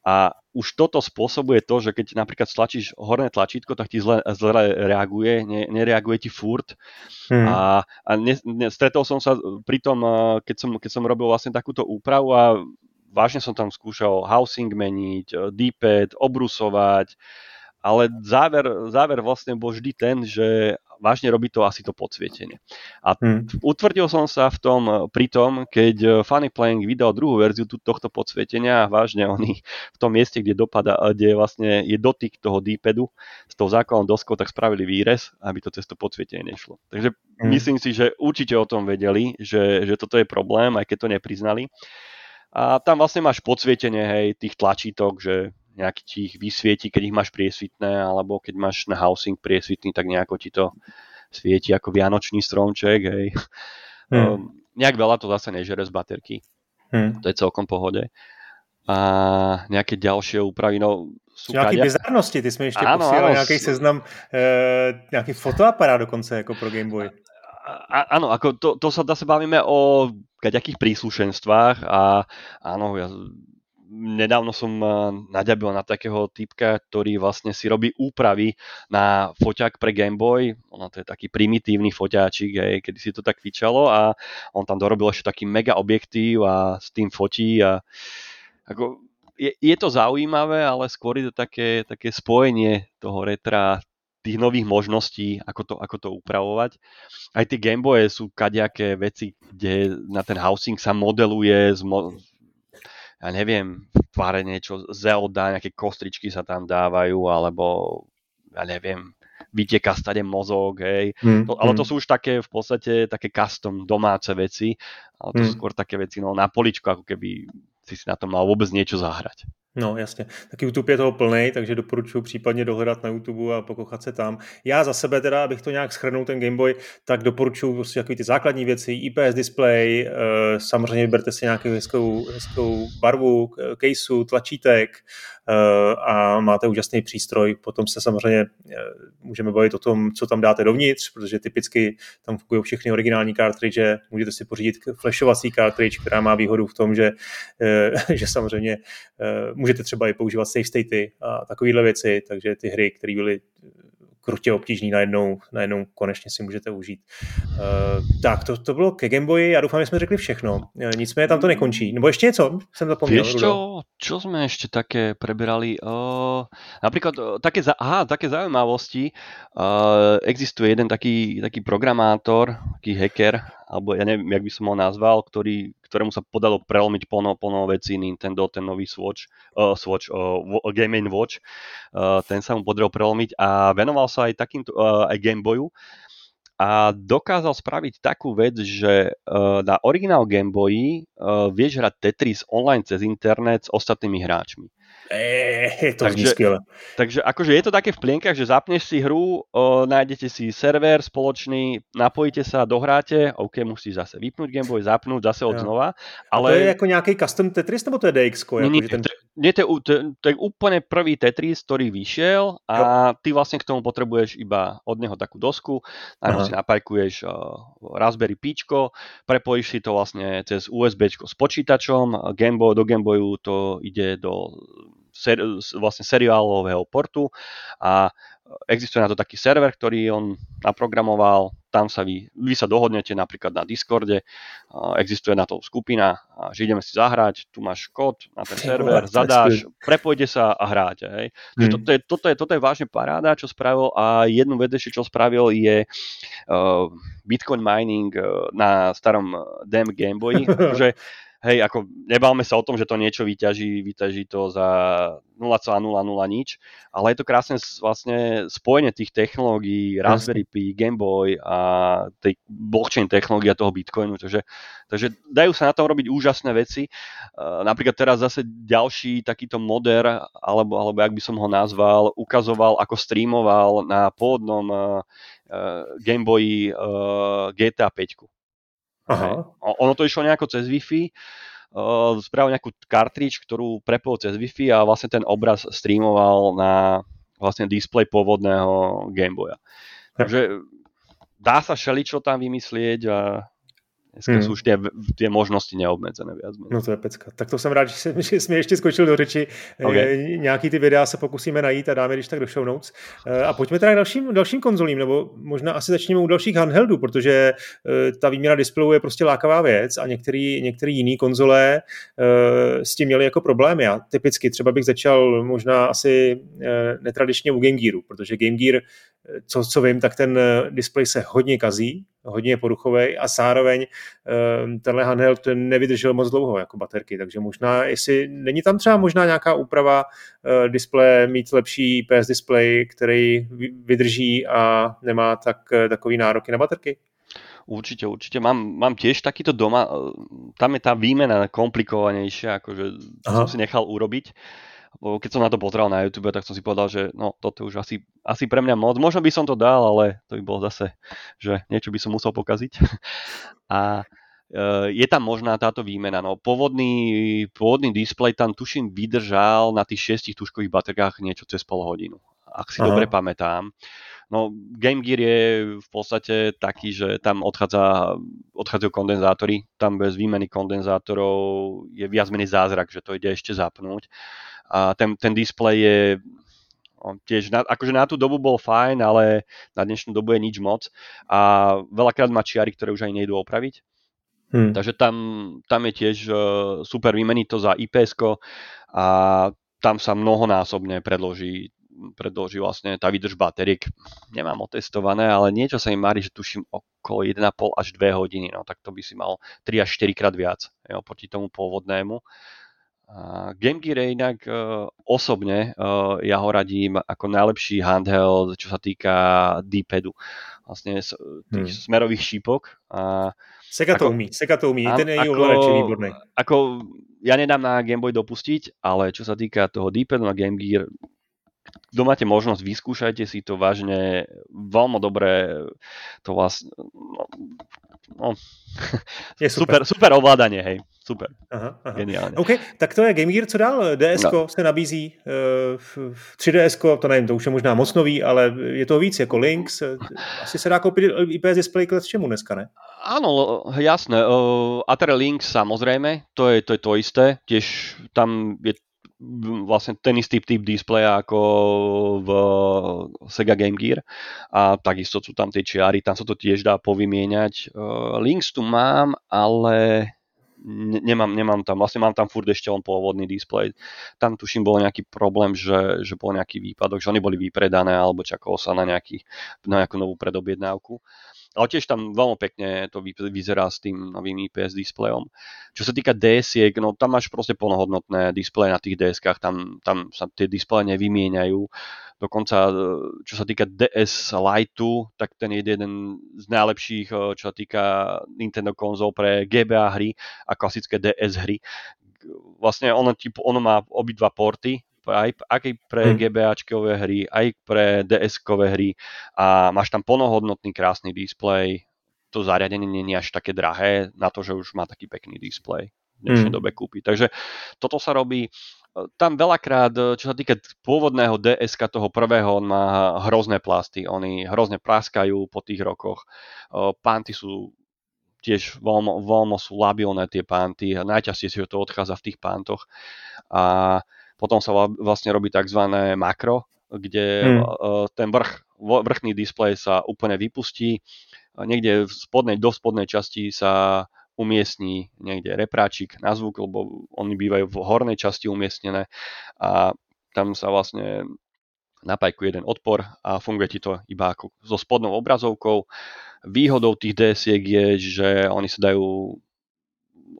A už toto spôsobuje to, že keď napríklad stlačíš horné tlačítko, tak ti zle, zle reaguje, ne, nereaguje ti furt. Hmm. A, a ne, ne, stretol som sa pri tom, keď som, keď som robil vlastne takúto úpravu a vážne som tam skúšal housing meniť, d obrusovať, ale záver, záver vlastne bol vždy ten, že vážne robí to asi to podsvietenie. A hmm. utvrdil som sa v tom pri tom, keď Funny Playing vydal druhú verziu tohto podsvietenia a vážne oni v tom mieste, kde dopada, kde vlastne je dotyk toho D-padu s tou základnou doskou, tak spravili výrez, aby to cez to podsvietenie nešlo. Takže hmm. myslím si, že určite o tom vedeli, že, že toto je problém, aj keď to nepriznali. A tam vlastne máš podsvietenie hej, tých tlačítok, že nejaký ti ich vysvieti, keď ich máš priesvitné, alebo keď máš na housing priesvitný, tak nejako ti to svieti ako vianočný stromček, hej. Hmm. Um, nejak veľa to zase nežere z baterky. Hmm. To je celkom pohode. A nejaké ďalšie úpravy, no sú Nějaký kadia... bizarnosti, ty jsme ještě ano, posílali nějaký seznam, e, nějaký fotoaparát dokonce jako pro Game Boy. Áno, ako to, to sa zase bavíme o kaďakých príslušenstvách a áno, ja nedávno som eh, naďabil na takého typka, ktorý vlastne si robí úpravy na foťák pre Game Boy. Ono to je taký primitívny foťáčik, hej, kedy si to tak fičalo a on tam dorobil ešte taký mega objektív a s tým fotí a ako, je, je to zaujímavé, ale skôr je to také, také spojenie toho retra tých nových možností, ako to, ako to upravovať. Aj tie Gameboye sú kadejaké veci, kde na ten housing sa modeluje z, mo- ja neviem, v tvare niečo Zelda, nejaké kostričky sa tam dávajú, alebo ja neviem, vyteká stade mozog, hej. Mm, to, ale mm. to sú už také v podstate také custom domáce veci, ale to mm. sú skôr také veci no, na poličku, ako keby si si na tom mal vôbec niečo zahrať. No jasně, tak YouTube je toho plný, takže doporučuji případně dohledat na YouTube a pokochat se tam. Já za sebe teda, abych to nějak schrnul ten Gameboy, tak doporučuji prostě takový ty základní věci, IPS display, eh, samozřejmě vyberte si nějakou hezkou, hezkou barvu, caseu, tlačítek, Eh, a máte úžasný přístroj. Potom se samozřejmě eh, můžeme bavit o tom, co tam dáte dovnitř, protože typicky tam fungují všechny originální cartridge. Můžete si pořídit flashovací cartridge, která má výhodu v tom, že, eh, že samozřejmě můžete třeba i používat safe statey a takovéhle věci, takže ty hry, které byly krutě obtížný, najednou, najednou konečně si můžete užít. Uh, tak, to, to bylo ke Gameboyi, já doufám, že jsme řekli všechno. Uh, nicméně tam to nekončí. Nebo ještě něco? Jsem zapomněl. Vieš čo, čo sme ešte také preberali? Uh, napríklad uh, také, za, aha, také zaujímavosti. Uh, existuje jeden taký, taký programátor, taký hacker, alebo ja neviem, jak by som ho nazval, ktorý, ktorému sa podalo prelomiť plno, plno veci Nintendo, ten nový Swatch, uh, Swatch uh, Game Watch, uh, ten sa mu podarilo prelomiť a venoval sa aj takýmto, uh, aj Game Boyu a dokázal spraviť takú vec, že uh, na originál Game Boy uh, vieš hrať Tetris online cez internet s ostatnými hráčmi. Eee, to takže, skvěle. Takže akože je to také v plienkach, že zapneš si hru, o, nájdete si server spoločný, napojíte sa, dohráte, OK, musíš zase vypnúť Gameboy, zapnúť zase od znova. Ale... A to je jako nějaký custom Tetris, nebo to je DX? Nie, nie, ten... nie to, to, to je úplne prvý Tetris, ktorý vyšiel a jo. ty vlastne k tomu potrebuješ iba od neho takú dosku, na si napajkuješ uh, Raspberry Pičko, prepojíš si to vlastne cez USB s počítačom, Gameboy, do Gameboyu to ide do ser, vlastne seriálového portu a existuje na to taký server, ktorý on naprogramoval, tam sa vy, vy sa dohodnete napríklad na Discorde, existuje na to skupina, že ideme si zahrať, tu máš kód na ten server, zadáš, prepojte sa a hráte. Hej. Hmm. Toto, je, toto, je, toto je vážne paráda, čo spravil a jednu vec ešte, čo spravil je uh, Bitcoin mining uh, na starom DEM Gameboy, že hej, ako nebáme sa o tom, že to niečo vyťaží, vyťaží to za 0,00 nič, ale je to krásne vlastne spojenie tých technológií, Raspberry Pi, Game Boy a tej blockchain technológia toho Bitcoinu, takže, takže dajú sa na tom robiť úžasné veci. Uh, napríklad teraz zase ďalší takýto moder, alebo, alebo jak by som ho nazval, ukazoval, ako streamoval na pôvodnom uh, Game Boy uh, GTA 5. Aha. Ono to išlo nejako cez Wi-Fi, spravil nejakú kartridž, ktorú prepol cez Wi-Fi a vlastne ten obraz streamoval na vlastne display pôvodného Gameboya. Takže dá sa šeličo tam vymyslieť a Dneska hmm. sú už tie, tie možnosti neobmedzené viac. No to je pecka. Tak to jsem rád, že jsi, že jsi mě ještě skočil do řeči. Okay. Nějaký ty videa se pokusíme najít a dáme když tak do show notes. A pojďme teda k dalším, dalším konzolím, nebo možná asi začneme u dalších handheldů, protože ta výměna displejů je prostě lákavá věc a některý, některý jiný konzole s tím měli jako problémy. A typicky třeba bych začal možná asi netradičně u Game Gearu, protože Game Gear co, co vím, tak ten eh, displej se hodně kazí, hodně poruchový a zároveň ehm, tenhle handheld nevydržel moc dlouho jako baterky, takže možná, jestli není tam třeba možná nějaká úprava uh, displeje, mít lepší PS display, který vydrží a nemá tak, eh, takový nároky na baterky? Určite, určite. Mám, mám tiež takýto doma, tam je tá výmena komplikovanejšia, akože Aha. som si nechal urobiť keď som na to pozeral na YouTube, tak som si povedal, že no toto už asi, asi pre mňa moc. Možno by som to dal, ale to by bolo zase, že niečo by som musel pokaziť. A e, je tam možná táto výmena. No, pôvodný, pôvodný displej tam tuším vydržal na tých šiestich tuškových baterkách niečo cez pol hodinu. Ak si Aha. dobre pamätám. No, Game Gear je v podstate taký, že tam odchádza, odchádzajú kondenzátory, tam bez výmeny kondenzátorov je viac menej zázrak, že to ide ešte zapnúť a ten, ten displej je on tiež, na, akože na tú dobu bol fajn, ale na dnešnú dobu je nič moc a veľakrát má čiary, ktoré už ani nejdú opraviť. Hmm. Takže tam, tam je tiež uh, super vymeniť to za ips a tam sa mnohonásobne predloží predloží vlastne tá výdrž bateriek. Nemám otestované, ale niečo sa im mári, že tuším okolo 1,5 až 2 hodiny, no tak to by si mal 3 až 4 krát viac jo, proti tomu pôvodnému. Game Gear je inak uh, osobne, uh, ja ho radím ako najlepší handheld, čo sa týka D-padu. Vlastne tých hmm. smerových šípok. A Sega to umí, Sega to umí, ten je ako, výborný. Ako, ja nedám na Game Boy dopustiť, ale čo sa týka toho D-padu na Game Gear, kto máte možnosť, vyskúšajte si to vážne, veľmi dobré, to vlastne, no, no, je super. super, super ovládanie, hej, super, aha, aha. geniálne. OK, tak to je Game Gear, co dál? ds no. se nabízí, uh, 3DS, to nevím, to už je možná moc nový, ale je to víc jako Lynx, asi se dá koupit IPS display k čemu dneska, ne? Áno, jasné. Uh, Atari Lynx samozrejme, to je, to je to isté. Tiež tam je vlastne ten istý typ displeja ako v Sega Game Gear a takisto sú tam tie čiary, tam sa to tiež dá povymieňať. Links tu mám, ale nemám, nemám tam, vlastne mám tam furt ešte len pôvodný displej. Tam tuším bol nejaký problém, že, že bol nejaký výpadok, že oni boli vypredané alebo čakalo sa na, nejaký, na nejakú novú predobjednávku. Ale tiež tam veľmi pekne to vyzerá s tým novým IPS displejom. Čo sa týka ds no tam máš proste plnohodnotné displeje na tých DSkách, tam, tam sa tie displeje nevymieňajú. Dokonca, čo sa týka DS Lite, tak ten je jeden z najlepších, čo sa týka Nintendo konzol pre GBA hry a klasické DS hry. Vlastne ono, typu, ono má obidva porty, aj, aj pre hmm. GBAčkové hry, aj pre DS-kové hry a máš tam plnohodnotný krásny displej. To zariadenie nie je až také drahé na to, že už má taký pekný displej v dnešnej hmm. dobe kúpiť. Takže toto sa robí tam veľakrát, čo sa týka pôvodného ds toho prvého, on má hrozné plasty, oni hrozne praskajú po tých rokoch. Panty sú tiež veľmi, veľmi sú labilné tie panty a najčastejšie to odchádza v tých pantoch. A potom sa vlastne robí tzv. makro, kde hmm. ten vrch, vrchný displej sa úplne vypustí. Niekde v spodnej, do spodnej časti sa umiestní niekde repráčik na zvuk, lebo oni bývajú v hornej časti umiestnené a tam sa vlastne napajkuje jeden odpor a funguje ti to iba ako so spodnou obrazovkou. Výhodou tých DSiek je, že oni sa dajú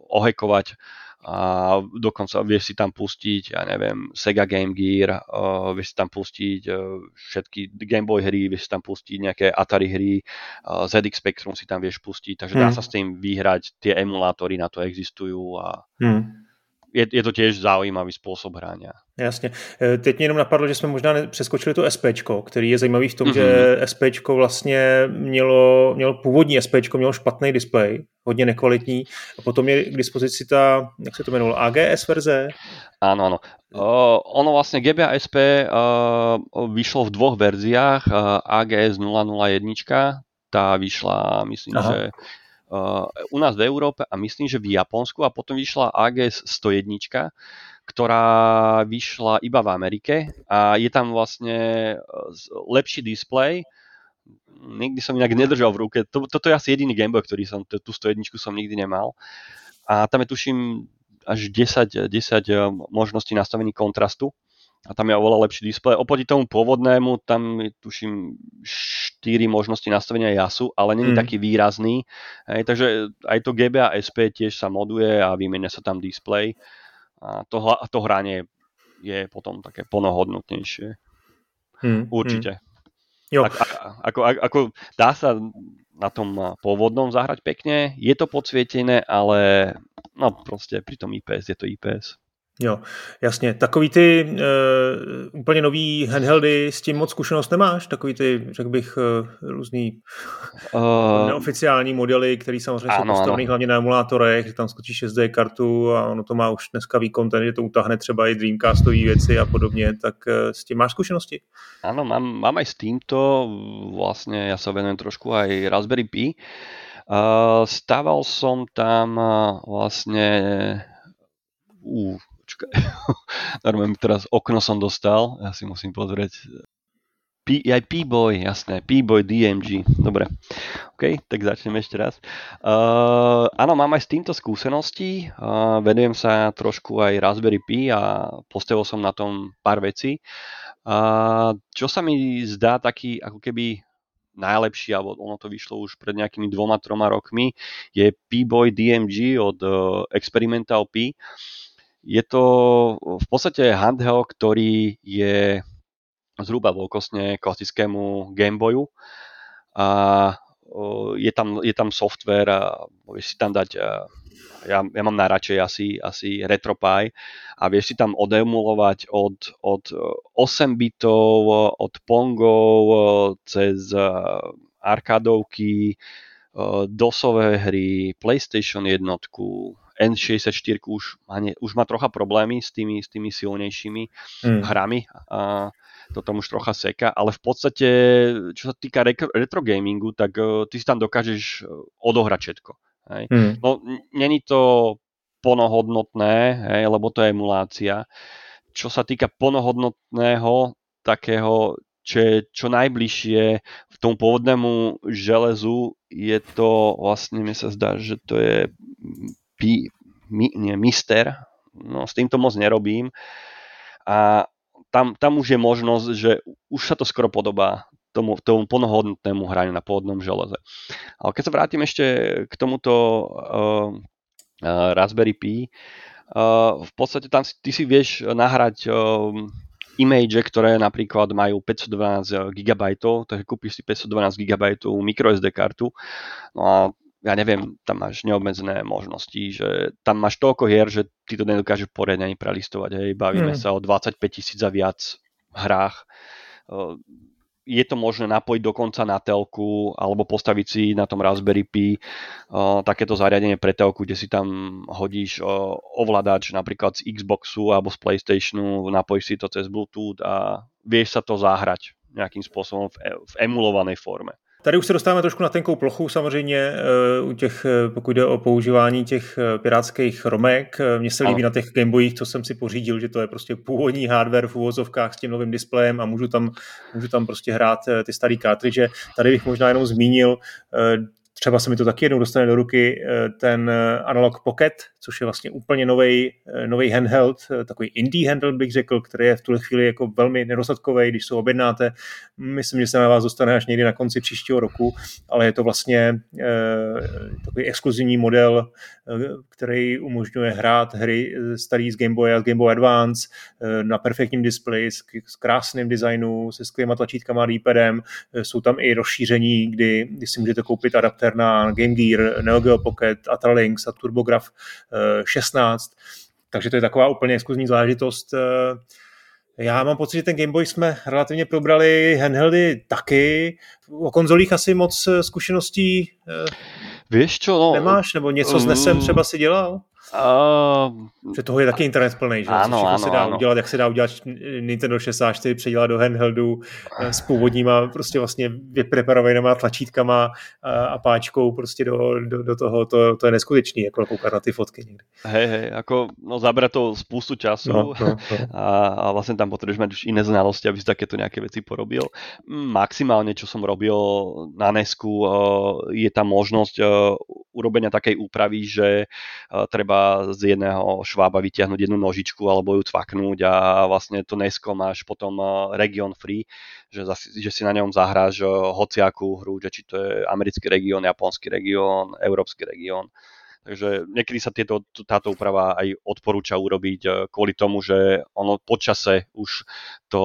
ohekovať a dokonca vieš si tam pustiť, ja neviem, Sega Game Gear, uh, vieš si tam pustiť uh, všetky Game Boy hry, vieš si tam pustiť nejaké Atari hry, uh, ZX Spectrum si tam vieš pustiť, takže hmm. dá sa s tým vyhrať, tie emulátory na to existujú a hmm. Je, je to tiež zaujímavý spôsob hrania. Jasně. E, teď mě jenom napadlo, že jsme možná přeskočili to SP, který je zajímavý v tom, mm-hmm. že mhm. SP vlastně mělo, mělo původní SP, mělo špatný displej, hodně nekvalitní, a potom je k dispozici ta, jak se to jmenovalo, AGS verze? Áno, áno. Uh, ono vlastne GBA SP uh, vyšlo v dvoch verziách. Uh, AGS 001, tá vyšla, myslím, Aha. že u nás v Európe a myslím, že v Japonsku a potom vyšla AGS 101, ktorá vyšla iba v Amerike a je tam vlastne lepší displej, nikdy som inak nedržal v ruke. Toto je asi jediný Gameboy, ktorý som, tú 101 som nikdy nemal. A tam je tuším až 10, 10 možností nastavení kontrastu a tam je oveľa lepší displej. Oproti tomu pôvodnému, tam je, tuším 4 možnosti nastavenia jasu, ale není mm. taký výrazný. Hej, takže aj to GBA SP tiež sa moduje a vymenia sa tam displej. A to, to hranie je potom také plnohodnotnejšie. Mm. Určite. Mm. Jo. Ako, ako, ako, dá sa na tom pôvodnom zahrať pekne, je to podsvietené, ale no proste pri tom IPS je to IPS. Jo, jasně. Takový ty uh, úplně nový handheldy, s tím moc zkušenost nemáš? Takový ty, řekl bych, uh, různý uh, neoficiální modely, které samozřejmě ano, jsou postavený hlavně na emulátorech, že tam skočíš SD kartu a ono to má už dneska výkon, ten, že to utáhne třeba i Dreamcastové věci a podobně, tak uh, s tím máš zkušenosti? Áno, mám, mám aj s týmto, vlastne ja sa venujem trošku aj Raspberry Pi. Uh, stával som tam vlastne uh, Normálne teraz okno som dostal, ja si musím pozrieť. P, aj P-Boy, jasné, P-Boy DMG, dobre. OK, tak začneme ešte raz. Uh, áno, mám aj s týmto skúsenosti, uh, venujem sa trošku aj Raspberry Pi a postavil som na tom pár vecí. Uh, čo sa mi zdá taký ako keby najlepší, alebo ono to vyšlo už pred nejakými dvoma, troma rokmi, je P-Boy DMG od uh, Experimental P. Je to v podstate handheld, ktorý je zhruba veľkostne klasickému Gameboyu. A je tam, je tam software a vieš si tam dať ja, ja mám najradšej asi, asi RetroPie. A vieš si tam odemulovať od, od 8 bitov, od Pongov, cez arkádovky, DOSové hry, PlayStation jednotku, N64 už má, ne, už má trocha problémy s tými, s tými silnejšími mm. hrami a to tam už trocha seka, ale v podstate, čo sa týka retro, gamingu, tak uh, ty si tam dokážeš e, odohrať všetko. Hej. Mm. No, není to plnohodnotné, hej, lebo to je emulácia. Čo sa týka plnohodnotného takého, čo je čo najbližšie v tom pôvodnému železu, je to vlastne, mi sa zdá, že to je pi, mi, nie, mister, no s týmto moc nerobím. A tam, tam už je možnosť, že už sa to skoro podobá tomu, tomu plnohodnotnému hraniu na pôvodnom železe. Ale keď sa vrátim ešte k tomuto uh, uh, Raspberry Pi, uh, v podstate tam ty si vieš nahrať uh, image, ktoré napríklad majú 512 GB, takže kúpiš si 512 GB microSD kartu, no a ja neviem, tam máš neobmedzené možnosti, že tam máš toľko hier, že ty to nedokážeš poriadne ani prelistovať. Hej. Bavíme hmm. sa o 25 tisíc a viac hrách. Je to možné napojiť dokonca na telku alebo postaviť si na tom Raspberry Pi takéto zariadenie pre telku, kde si tam hodíš ovládač napríklad z Xboxu alebo z Playstationu, napojíš si to cez Bluetooth a vieš sa to zahrať nejakým spôsobom v, e, v emulovanej forme. Tady už se dostáváme trošku na tenkou plochu samozřejmě eh, u těch, eh, pokud jde o používání těch eh, pirátských romek. Mně se líbí ano. na těch Gameboyích, co jsem si pořídil, že to je prostě původní hardware v uvozovkách s tím novým displejem a můžu tam, můžu tam prostě hrát ty staré cartridge. Tady bych možná jenom zmínil Třeba se mi to taky jednou dostane do ruky ten Analog Pocket, což je vlastně úplně nový handheld, takový indie handheld bych řekl, který je v tuhle chvíli jako velmi nedostatkový, když se objednáte. Myslím, že se na vás dostane až někdy na konci příštího roku, ale je to vlastně takový exkluzivní model, který umožňuje hrát hry starý z Game Boy a Game Boy Advance na perfektním displeji s, krásným designu, se skvělýma tlačítkama a. E, jsou tam i rozšíření, kdy, kdy si můžete koupit adaptér na Game Gear, Neo Geo Pocket, Atralinks a TurboGraf 16, takže to je taková úplně exkluzní záležitost. Eh, já mám pocit, že ten Game Boy jsme relativně probrali, handheldy taky, o konzolích asi moc eh, zkušeností Víš čo, no, nemáš, nebo něco s NESem mm. třeba si dělal? Uh, že toho je taky internet plný, že? Ano, ano, se dá ano. udělat, jak se dá udělat Nintendo 64, předělat do handheldu eh, s původníma prostě vlastně vypreparovanýma tlačítkama a, a páčkou prostě do, do, do toho, to, to je neskutečný, jako koukat na ty fotky někdy. Hej, hej, ako, no zabera to spústu času no, no, no. A, a vlastne tam potrebuješ mať už iné znalosti, aby si takéto nejaké veci porobil. Maximálne, čo som robil na Nesku, eh, je tam možnosť eh, urobenia takej úpravy, že treba z jedného švába vytiahnuť jednu nožičku alebo ju cvaknúť a vlastne to Nesko máš potom region free, že, že si na ňom zahráš hociakú hru, že či to je americký región, japonský región, európsky región. Takže niekedy sa tieto, táto úprava aj odporúča urobiť eh, kvôli tomu, že ono počase už to,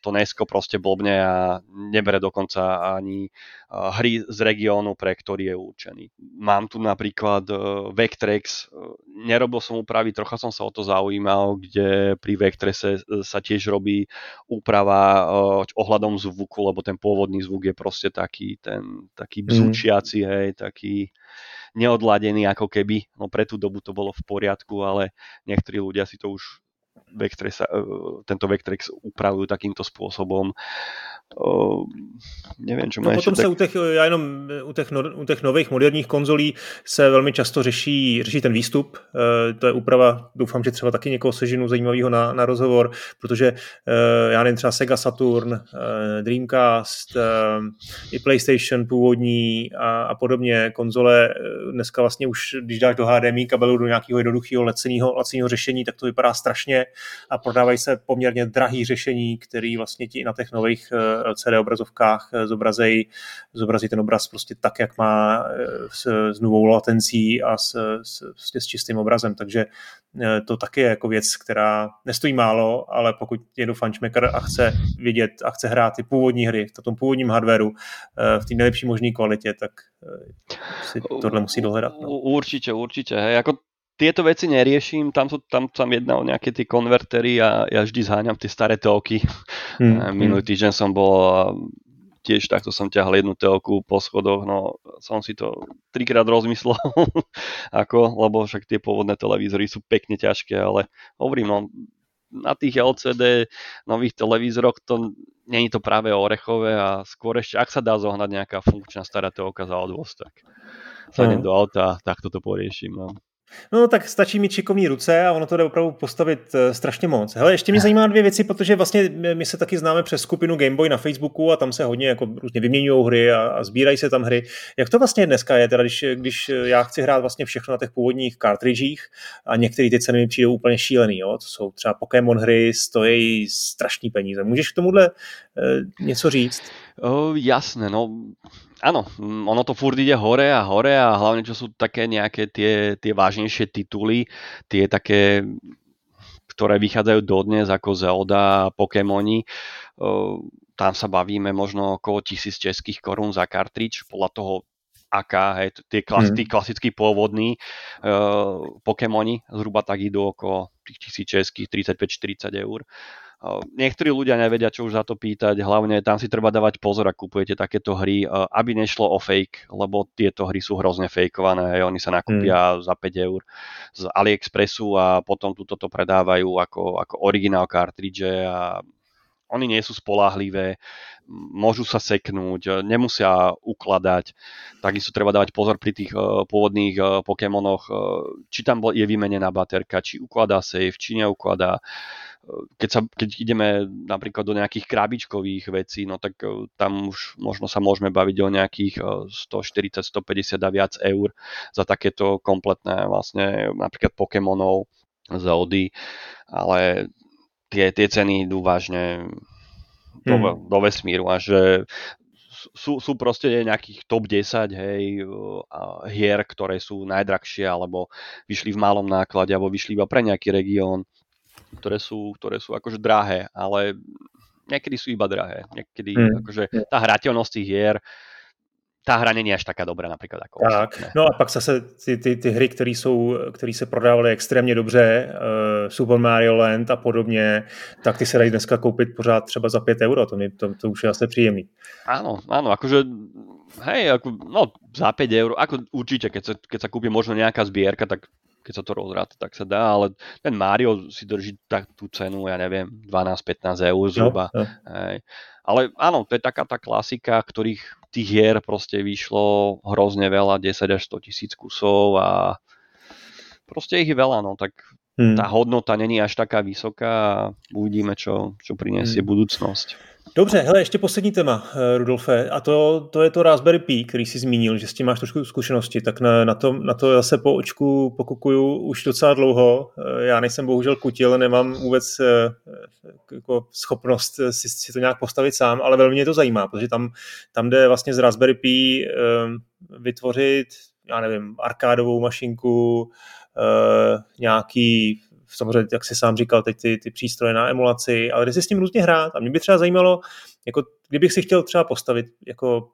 to Nesko proste blbne a nebere dokonca ani eh, hry z regiónu, pre ktorý je určený. Mám tu napríklad eh, Vectrex, nerobil som úpravy, trocha som sa o to zaujímal, kde pri Vectrese sa tiež robí úprava ohľadom zvuku, lebo ten pôvodný zvuk je proste taký, ten, taký mhm. bzučiaci, hej, taký neodladený ako keby. No pre tú dobu to bolo v poriadku, ale niektorí ľudia si to už Vectrex, e, tento Vectrex upravujú takýmto spôsobom. O, nevím, čo no, potom se tak... u těch, já jenom u těch, no, u těch nových moderních konzolí se velmi často řeší, řeší ten výstup. E, to je úprava, doufám, že třeba taky někoho sežinu zajímavého na, na rozhovor, protože e, já nevím, třeba Sega Saturn, e, Dreamcast, e, i PlayStation původní a, a podobně konzole e, dneska vlastně už, když dáš do HDMI kabelu do nějakého jednoduchého laceného, laceného řešení, tak to vypadá strašně a prodávají se poměrně drahý řešení, který vlastně ti na těch nových eh, CD obrazovkách eh, zobrazí, zobrazí ten obraz prostě tak, jak má eh, s, s novou latencí a s, s, s čistým obrazem, takže to taky je jako věc, která nestojí málo, ale pokud někdo fančmaker a chce vidět a chce hrát ty původní hry v tom původním hardwareu v té nejlepší možné kvalitě, tak si tohle musí dohledat. No. Určitě, určitě. Hej, ako tieto veci neriešim, tam, sú, tam, tam jedna o nejaké tie konvertery a ja vždy zháňam tie staré telky. Hmm. Minulý týždeň som bol a tiež takto som ťahal jednu telku po schodoch, no som si to trikrát rozmyslel, ako, lebo však tie pôvodné televízory sú pekne ťažké, ale hovorím, no, na tých LCD nových televízoroch to není to práve orechové a skôr ešte, ak sa dá zohnať nejaká funkčná stará telka za odvoz, tak sadnem no. do auta a takto to poriešim. No. No tak stačí mít šikovní ruce a ono to jde opravdu postavit uh, strašně moc. Hele, ještě mě zajímá dvě věci, protože vlastně my se taky známe přes skupinu Gameboy na Facebooku a tam se hodně jako různě vyměňují hry a, a sbírají se tam hry. Jak to vlastně dneska je, teda když, když já chci hrát vlastně všechno na těch původních cartridgích a některé ty ceny mi přijdou úplně šílený, jo? to jsou třeba Pokémon hry, stojí strašní peníze. Můžeš k tomuhle uh, něco říct? Oh, jasné, no áno, ono to furt ide hore a hore a hlavne čo sú také nejaké tie, tie vážnejšie tituly, tie také, ktoré vychádzajú dodnes ako Zelda a Pokémoni, tam sa bavíme možno okolo tisíc českých korún za kartridž, podľa toho aká, hej, tie klas, mm. klasický pôvodní uh, Pokémoni zhruba tak idú okolo tých tisíc českých 35-40 eur. Niektorí ľudia nevedia, čo už za to pýtať, hlavne tam si treba dávať pozor, ak kupujete takéto hry, aby nešlo o fake, lebo tieto hry sú hrozne fejkované, oni sa nakúpia mm. za 5 eur z AliExpressu a potom túto to predávajú ako, ako originál cartridge a oni nie sú spolahlivé, môžu sa seknúť, nemusia ukladať. Takisto treba dávať pozor pri tých pôvodných Pokémonoch, či tam je vymenená baterka, či ukladá safe, či neukladá keď, sa, keď ideme napríklad do nejakých krabičkových vecí, no tak e, tam už možno sa môžeme baviť o nejakých 140, e, 150 a viac eur za takéto kompletné vlastne napríklad Pokémonov, Zeldy, ale tie, tie ceny idú vážne do, hmm. do vesmíru a že sú, sú proste nejakých top 10 hej, hier, ktoré sú najdrahšie alebo vyšli v malom náklade alebo vyšli iba pre nejaký región ktoré sú, ktoré sú akože drahé, ale niekedy sú iba drahé. Niekedy hmm. akože tá hrateľnosť tých hier tá hra není až taká dobrá například jako Tak, ostatné. no a pak zase ty, ty, ty hry, které jsou, které se prodávaly extrémně dobře, uh, Super Mario Land a podobně, tak ty se dají dneska koupit pořád třeba za 5 euro, to, mi, to, to už je asi příjemný. Áno, áno, akože hej, ako, no za 5 eur, ako určite, keď sa, keď sa kúpi možno nejaká zbierka, tak keď sa to rozráta, tak sa dá, ale ten Mario si drží tak tú cenu, ja neviem, 12-15 eur zhruba. No, no. Hej. Ale áno, to je taká tá klasika, ktorých tých hier proste vyšlo hrozne veľa, 10 až 100 tisíc kusov a proste ich je veľa, no tak hmm. tá hodnota není až taká vysoká a uvidíme, čo, čo prinesie hmm. budúcnosť. Dobře, hele, ještě poslední téma, eh, Rudolfe, a to, to je to Raspberry Pi, který jsi zmínil, že s tím máš trošku zkušenosti, tak na, na, to, na to zase po očku pokukuju už docela dlouho. Eh, já nejsem bohužel kutil, nemám vůbec eh, jako schopnost si, si to nějak postavit sám, ale velmi mě to zajímá, protože tam, tam jde vlastně z Raspberry Pi vytvořit, já nevím, arkádovou mašinku, nějaký samozřejmě, jak jsi sám říkal, teď ty, ty přístroje na emulaci, ale jde si s tím různě hrát. A mě by třeba zajímalo, jako kdybych si chtěl třeba postavit jako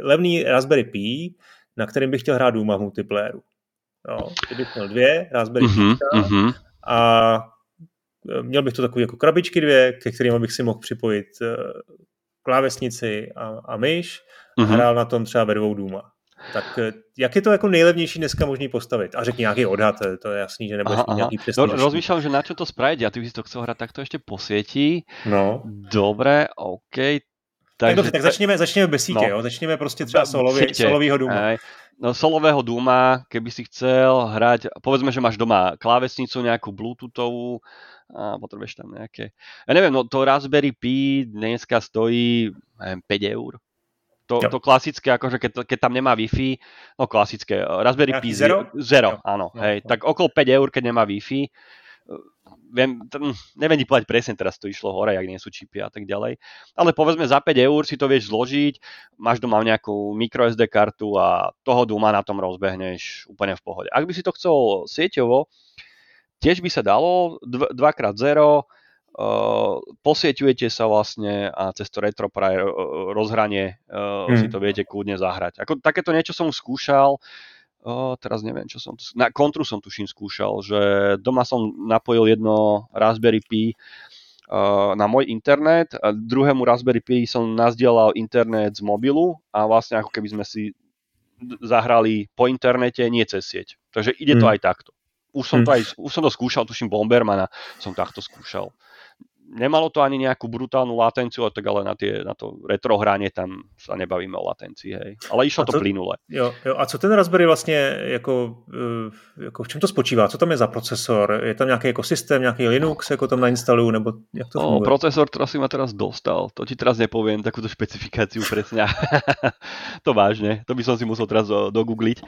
levný Raspberry Pi, na kterým bych chtěl hrát Duma v multiplayeru. No, kdybych měl dvě Raspberry mm-hmm, Pi mm-hmm. a e, měl bych to takové jako krabičky dvě, ke kterým bych si mohl připojit e, klávesnici a, a myš mm-hmm. a mhm. hrál na tom třeba ve dvou Duma. Tak eh, jak je to jako nejlevnější dneska možný postavit? A řekni nějaký odhad, to je jasný, že nebudeš aha, nějaký přesný. No, rozmýšľam, že na čo to spraviť a ty by si to chcel hrať, tak to ešte posvietí. No. Dobre, OK. Takže... Tak dobře, tak začněme, začněme bez sítě, no. jo? začněme prostě třeba solový, solovýho Duma. Aj. No, solového Duma, keby si chcel hrať, povedzme, že máš doma klávesnicu nejakú bluetoothovú, a potrebuješ tam nejaké... Ja neviem, no to Raspberry Pi dneska stojí neviem, 5 eur. To, to klasické, akože keď, keď tam nemá Wi-Fi, no klasické, eh, Raspberry Pi Zero, zero áno, no, hej, no. tak okolo 5 eur, keď nemá Wi-Fi, eh, viem, t- neviem ti povedať presne, teraz to išlo hore, ak nie sú čipy a tak ďalej, ale povedzme za 5 eur si to vieš zložiť, máš doma nejakú microSD kartu a toho Duma na tom rozbehneš úplne v pohode. Ak by si to chcel sieťovo, tiež by sa dalo 2x0, Uh, posieťujete sa vlastne a cez to RetroPraj uh, rozhranie uh, hmm. si to viete kľudne zahrať. Ako, takéto niečo som skúšal, uh, teraz neviem, čo som tu... Na kontru som tuším skúšal, že doma som napojil jedno Raspberry Pi uh, na môj internet a druhému Raspberry Pi som nazdielal internet z mobilu a vlastne ako keby sme si zahrali po internete, nie cez sieť. Takže ide to hmm. aj takto. Už som, to hmm. aj, už som to skúšal, tuším Bombermana som takto skúšal nemalo to ani nejakú brutálnu latenciu, tak ale na, tie, na to retro hranie tam sa nebavíme o latencii, hej. Ale išlo to plynule. Jo, jo, a co ten Raspberry vlastně, jako, e, jako v čem to spočívá? Co tam je za procesor? Je tam nějaký jako systém, nějaký Linux, jako tam nainstalujú, nebo jak to funguje? O, procesor, ktorý si ma teraz dostal, to ti teraz nepoviem, takúto špecifikáciu presne. to vážne, to by som si musel teraz dogoogliť.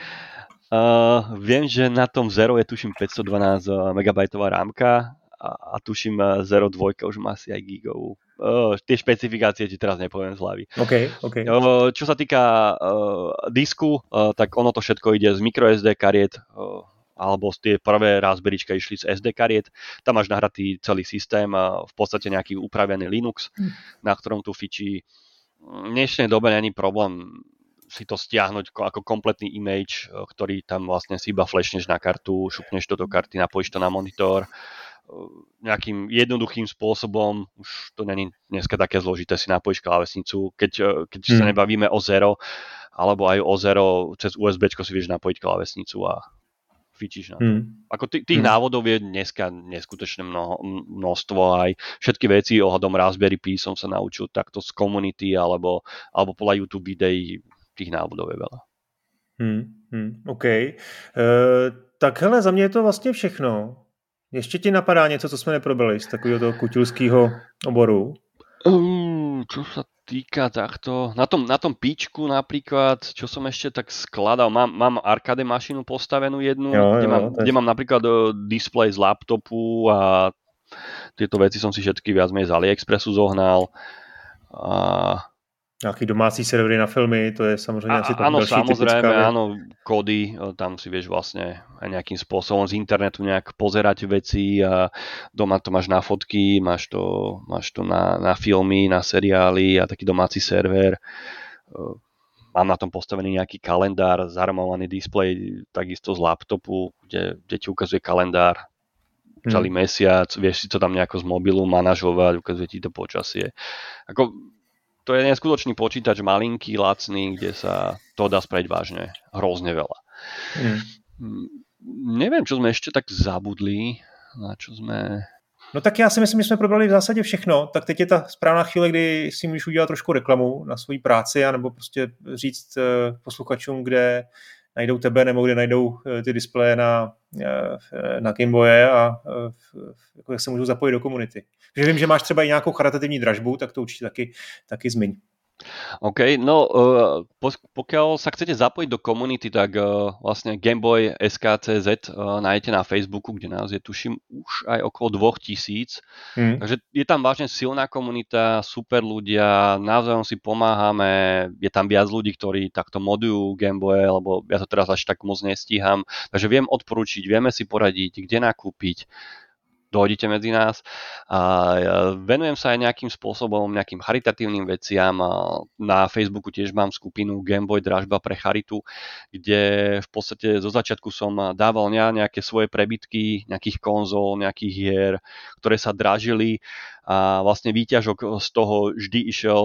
Uh, viem, že na tom Zero je tuším 512 MB rámka a, a tuším 02 už má asi aj gigovú. Uh, tie špecifikácie ti teraz nepoviem z hlavy. Okay, okay. Uh, čo sa týka uh, disku, uh, tak ono to všetko ide z microSD kariet, uh, alebo z tie prvé Raspberryčka išli z SD kariet. Tam máš nahratý celý systém a v podstate nejaký upravený Linux, hm. na ktorom tu fičí. V dnešnej dobe není problém si to stiahnuť ako kompletný image, ktorý tam vlastne si iba flashneš na kartu, šupneš to do karty, napojíš to na monitor, nejakým jednoduchým spôsobom, už to není dneska také zložité si napojiť klávesnicu, keď, e, keď hmm. sa nebavíme o Zero, alebo aj o Zero, cez USB si vieš napojiť klávesnicu a fičíš na to. Hmm. Ako tých, tých hmm. návodov je dneska neskutočné mnoho, množstvo, aj všetky veci ohľadom Raspberry Pi som sa naučil takto z komunity alebo, alebo podľa YouTube videí, tých návodov je veľa. Hmm, hmm, OK. E, tak hele, za mě je to vlastně všechno. Ještě ti napadá něco, co jsme neprobili z takového toho kutilského oboru? Um, čo sa týka takto, na tom, na tom píčku napríklad, čo som ešte tak skladal, mám, mám arcade mašinu postavenú jednu, jo, kde, jo, mám, kde mám napríklad uh, display z laptopu a tieto veci som si všetky viac menej z AliExpressu zohnal. A Nejaký domácí servery na filmy, to je samozrejme asi Áno, samozrejme, áno, kódy, e, tam si vieš vlastne nejakým spôsobom z internetu nejak pozerať veci a doma to máš na fotky, máš to, máš to na, na filmy, na seriály a taký domáci server. E, mám na tom postavený nejaký kalendár, zarmovaný displej takisto z laptopu, kde, kde ti ukazuje kalendár celý hmm. mesiac, vieš si to tam nejako z mobilu manažovať, ukazuje ti to počasie. Ako to je neskutočný počítač, malinký, lacný, kde sa to dá spraviť vážne hrozne veľa. Mm. neviem, čo sme ešte tak zabudli, na čo sme... No tak já si myslím, že jsme probrali v zásadě všechno, tak teď je ta správná chvíle, kdy si můžeš udělat trošku reklamu na svoji práci, anebo prostě říct eh, posluchačům, kde najdou tebe nebo kde najdou eh, ty displeje na, eh, na Gameboye a jak se můžou zapojit do komunity. Že vím, že máš třeba i nějakou charitativní dražbu, tak to určitě taky, taky zmiň. OK, no uh, pokiaľ sa chcete zapojiť do komunity, tak uh, vlastne Gameboy SKCZ uh, nájdete na Facebooku, kde nás je tuším už aj okolo 2000. Hmm. Takže je tam vážne silná komunita, super ľudia, navzájom si pomáhame, je tam viac ľudí, ktorí takto modujú Gameboy, lebo ja to teraz až tak moc nestíham. Takže viem odporučiť, vieme si poradiť, kde nakúpiť dojdete medzi nás. A venujem sa aj nejakým spôsobom, nejakým charitatívnym veciam. Na Facebooku tiež mám skupinu Gameboy Dražba pre charitu, kde v podstate zo začiatku som dával nejaké svoje prebytky, nejakých konzol, nejakých hier, ktoré sa dražili a vlastne výťažok z toho vždy išiel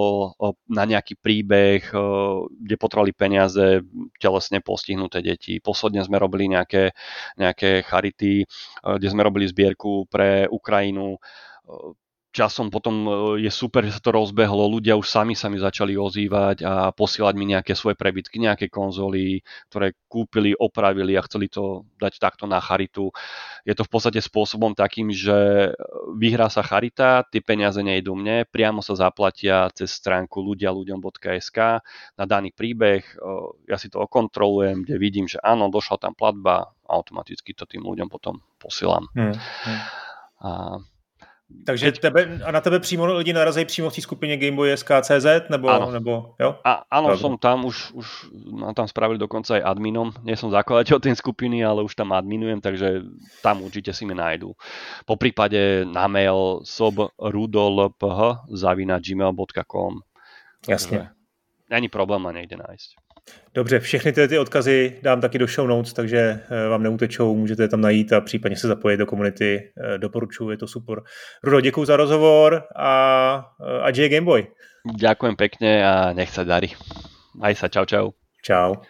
na nejaký príbeh, kde potrebovali peniaze telesne postihnuté deti. Posledne sme robili nejaké, nejaké charity, kde sme robili zbierku pre Ukrajinu časom potom e, je super, že sa to rozbehlo, ľudia už sami sa mi začali ozývať a posielať mi nejaké svoje prebytky, nejaké konzoly, ktoré kúpili, opravili a chceli to dať takto na charitu. Je to v podstate spôsobom takým, že vyhrá sa charita, tie peniaze nejdú mne, priamo sa zaplatia cez stránku ľudiaľuďom.sk na daný príbeh, e, ja si to okontrolujem, kde vidím, že áno, došla tam platba, automaticky to tým ľuďom potom posielam. Hmm, hmm. A takže tebe, a na tebe přímo lidi narazí přímo v té skupině Gameboy SKCZ? Nebo, áno. nebo, jo? A, áno, som tam, už, už ma tam spravili dokonca aj adminom. Nie som zakladateľ tej skupiny, ale už tam adminujem, takže tam určite si mi nájdu. Po prípade na mail sobrudolph zavina gmail.com Jasne. Není problém ma nejde nájsť. Dobře, všechny ty, ty odkazy dám taky do show notes, takže eh, vám neutečou, můžete je tam najít a případně se zapojit do komunity. Eh, doporučuji, je to super. Rudo, děkuji za rozhovor a, eh, a J Gameboy. Ďakujem pekne a nech sa darí. Aj sa, čau čau. Čau.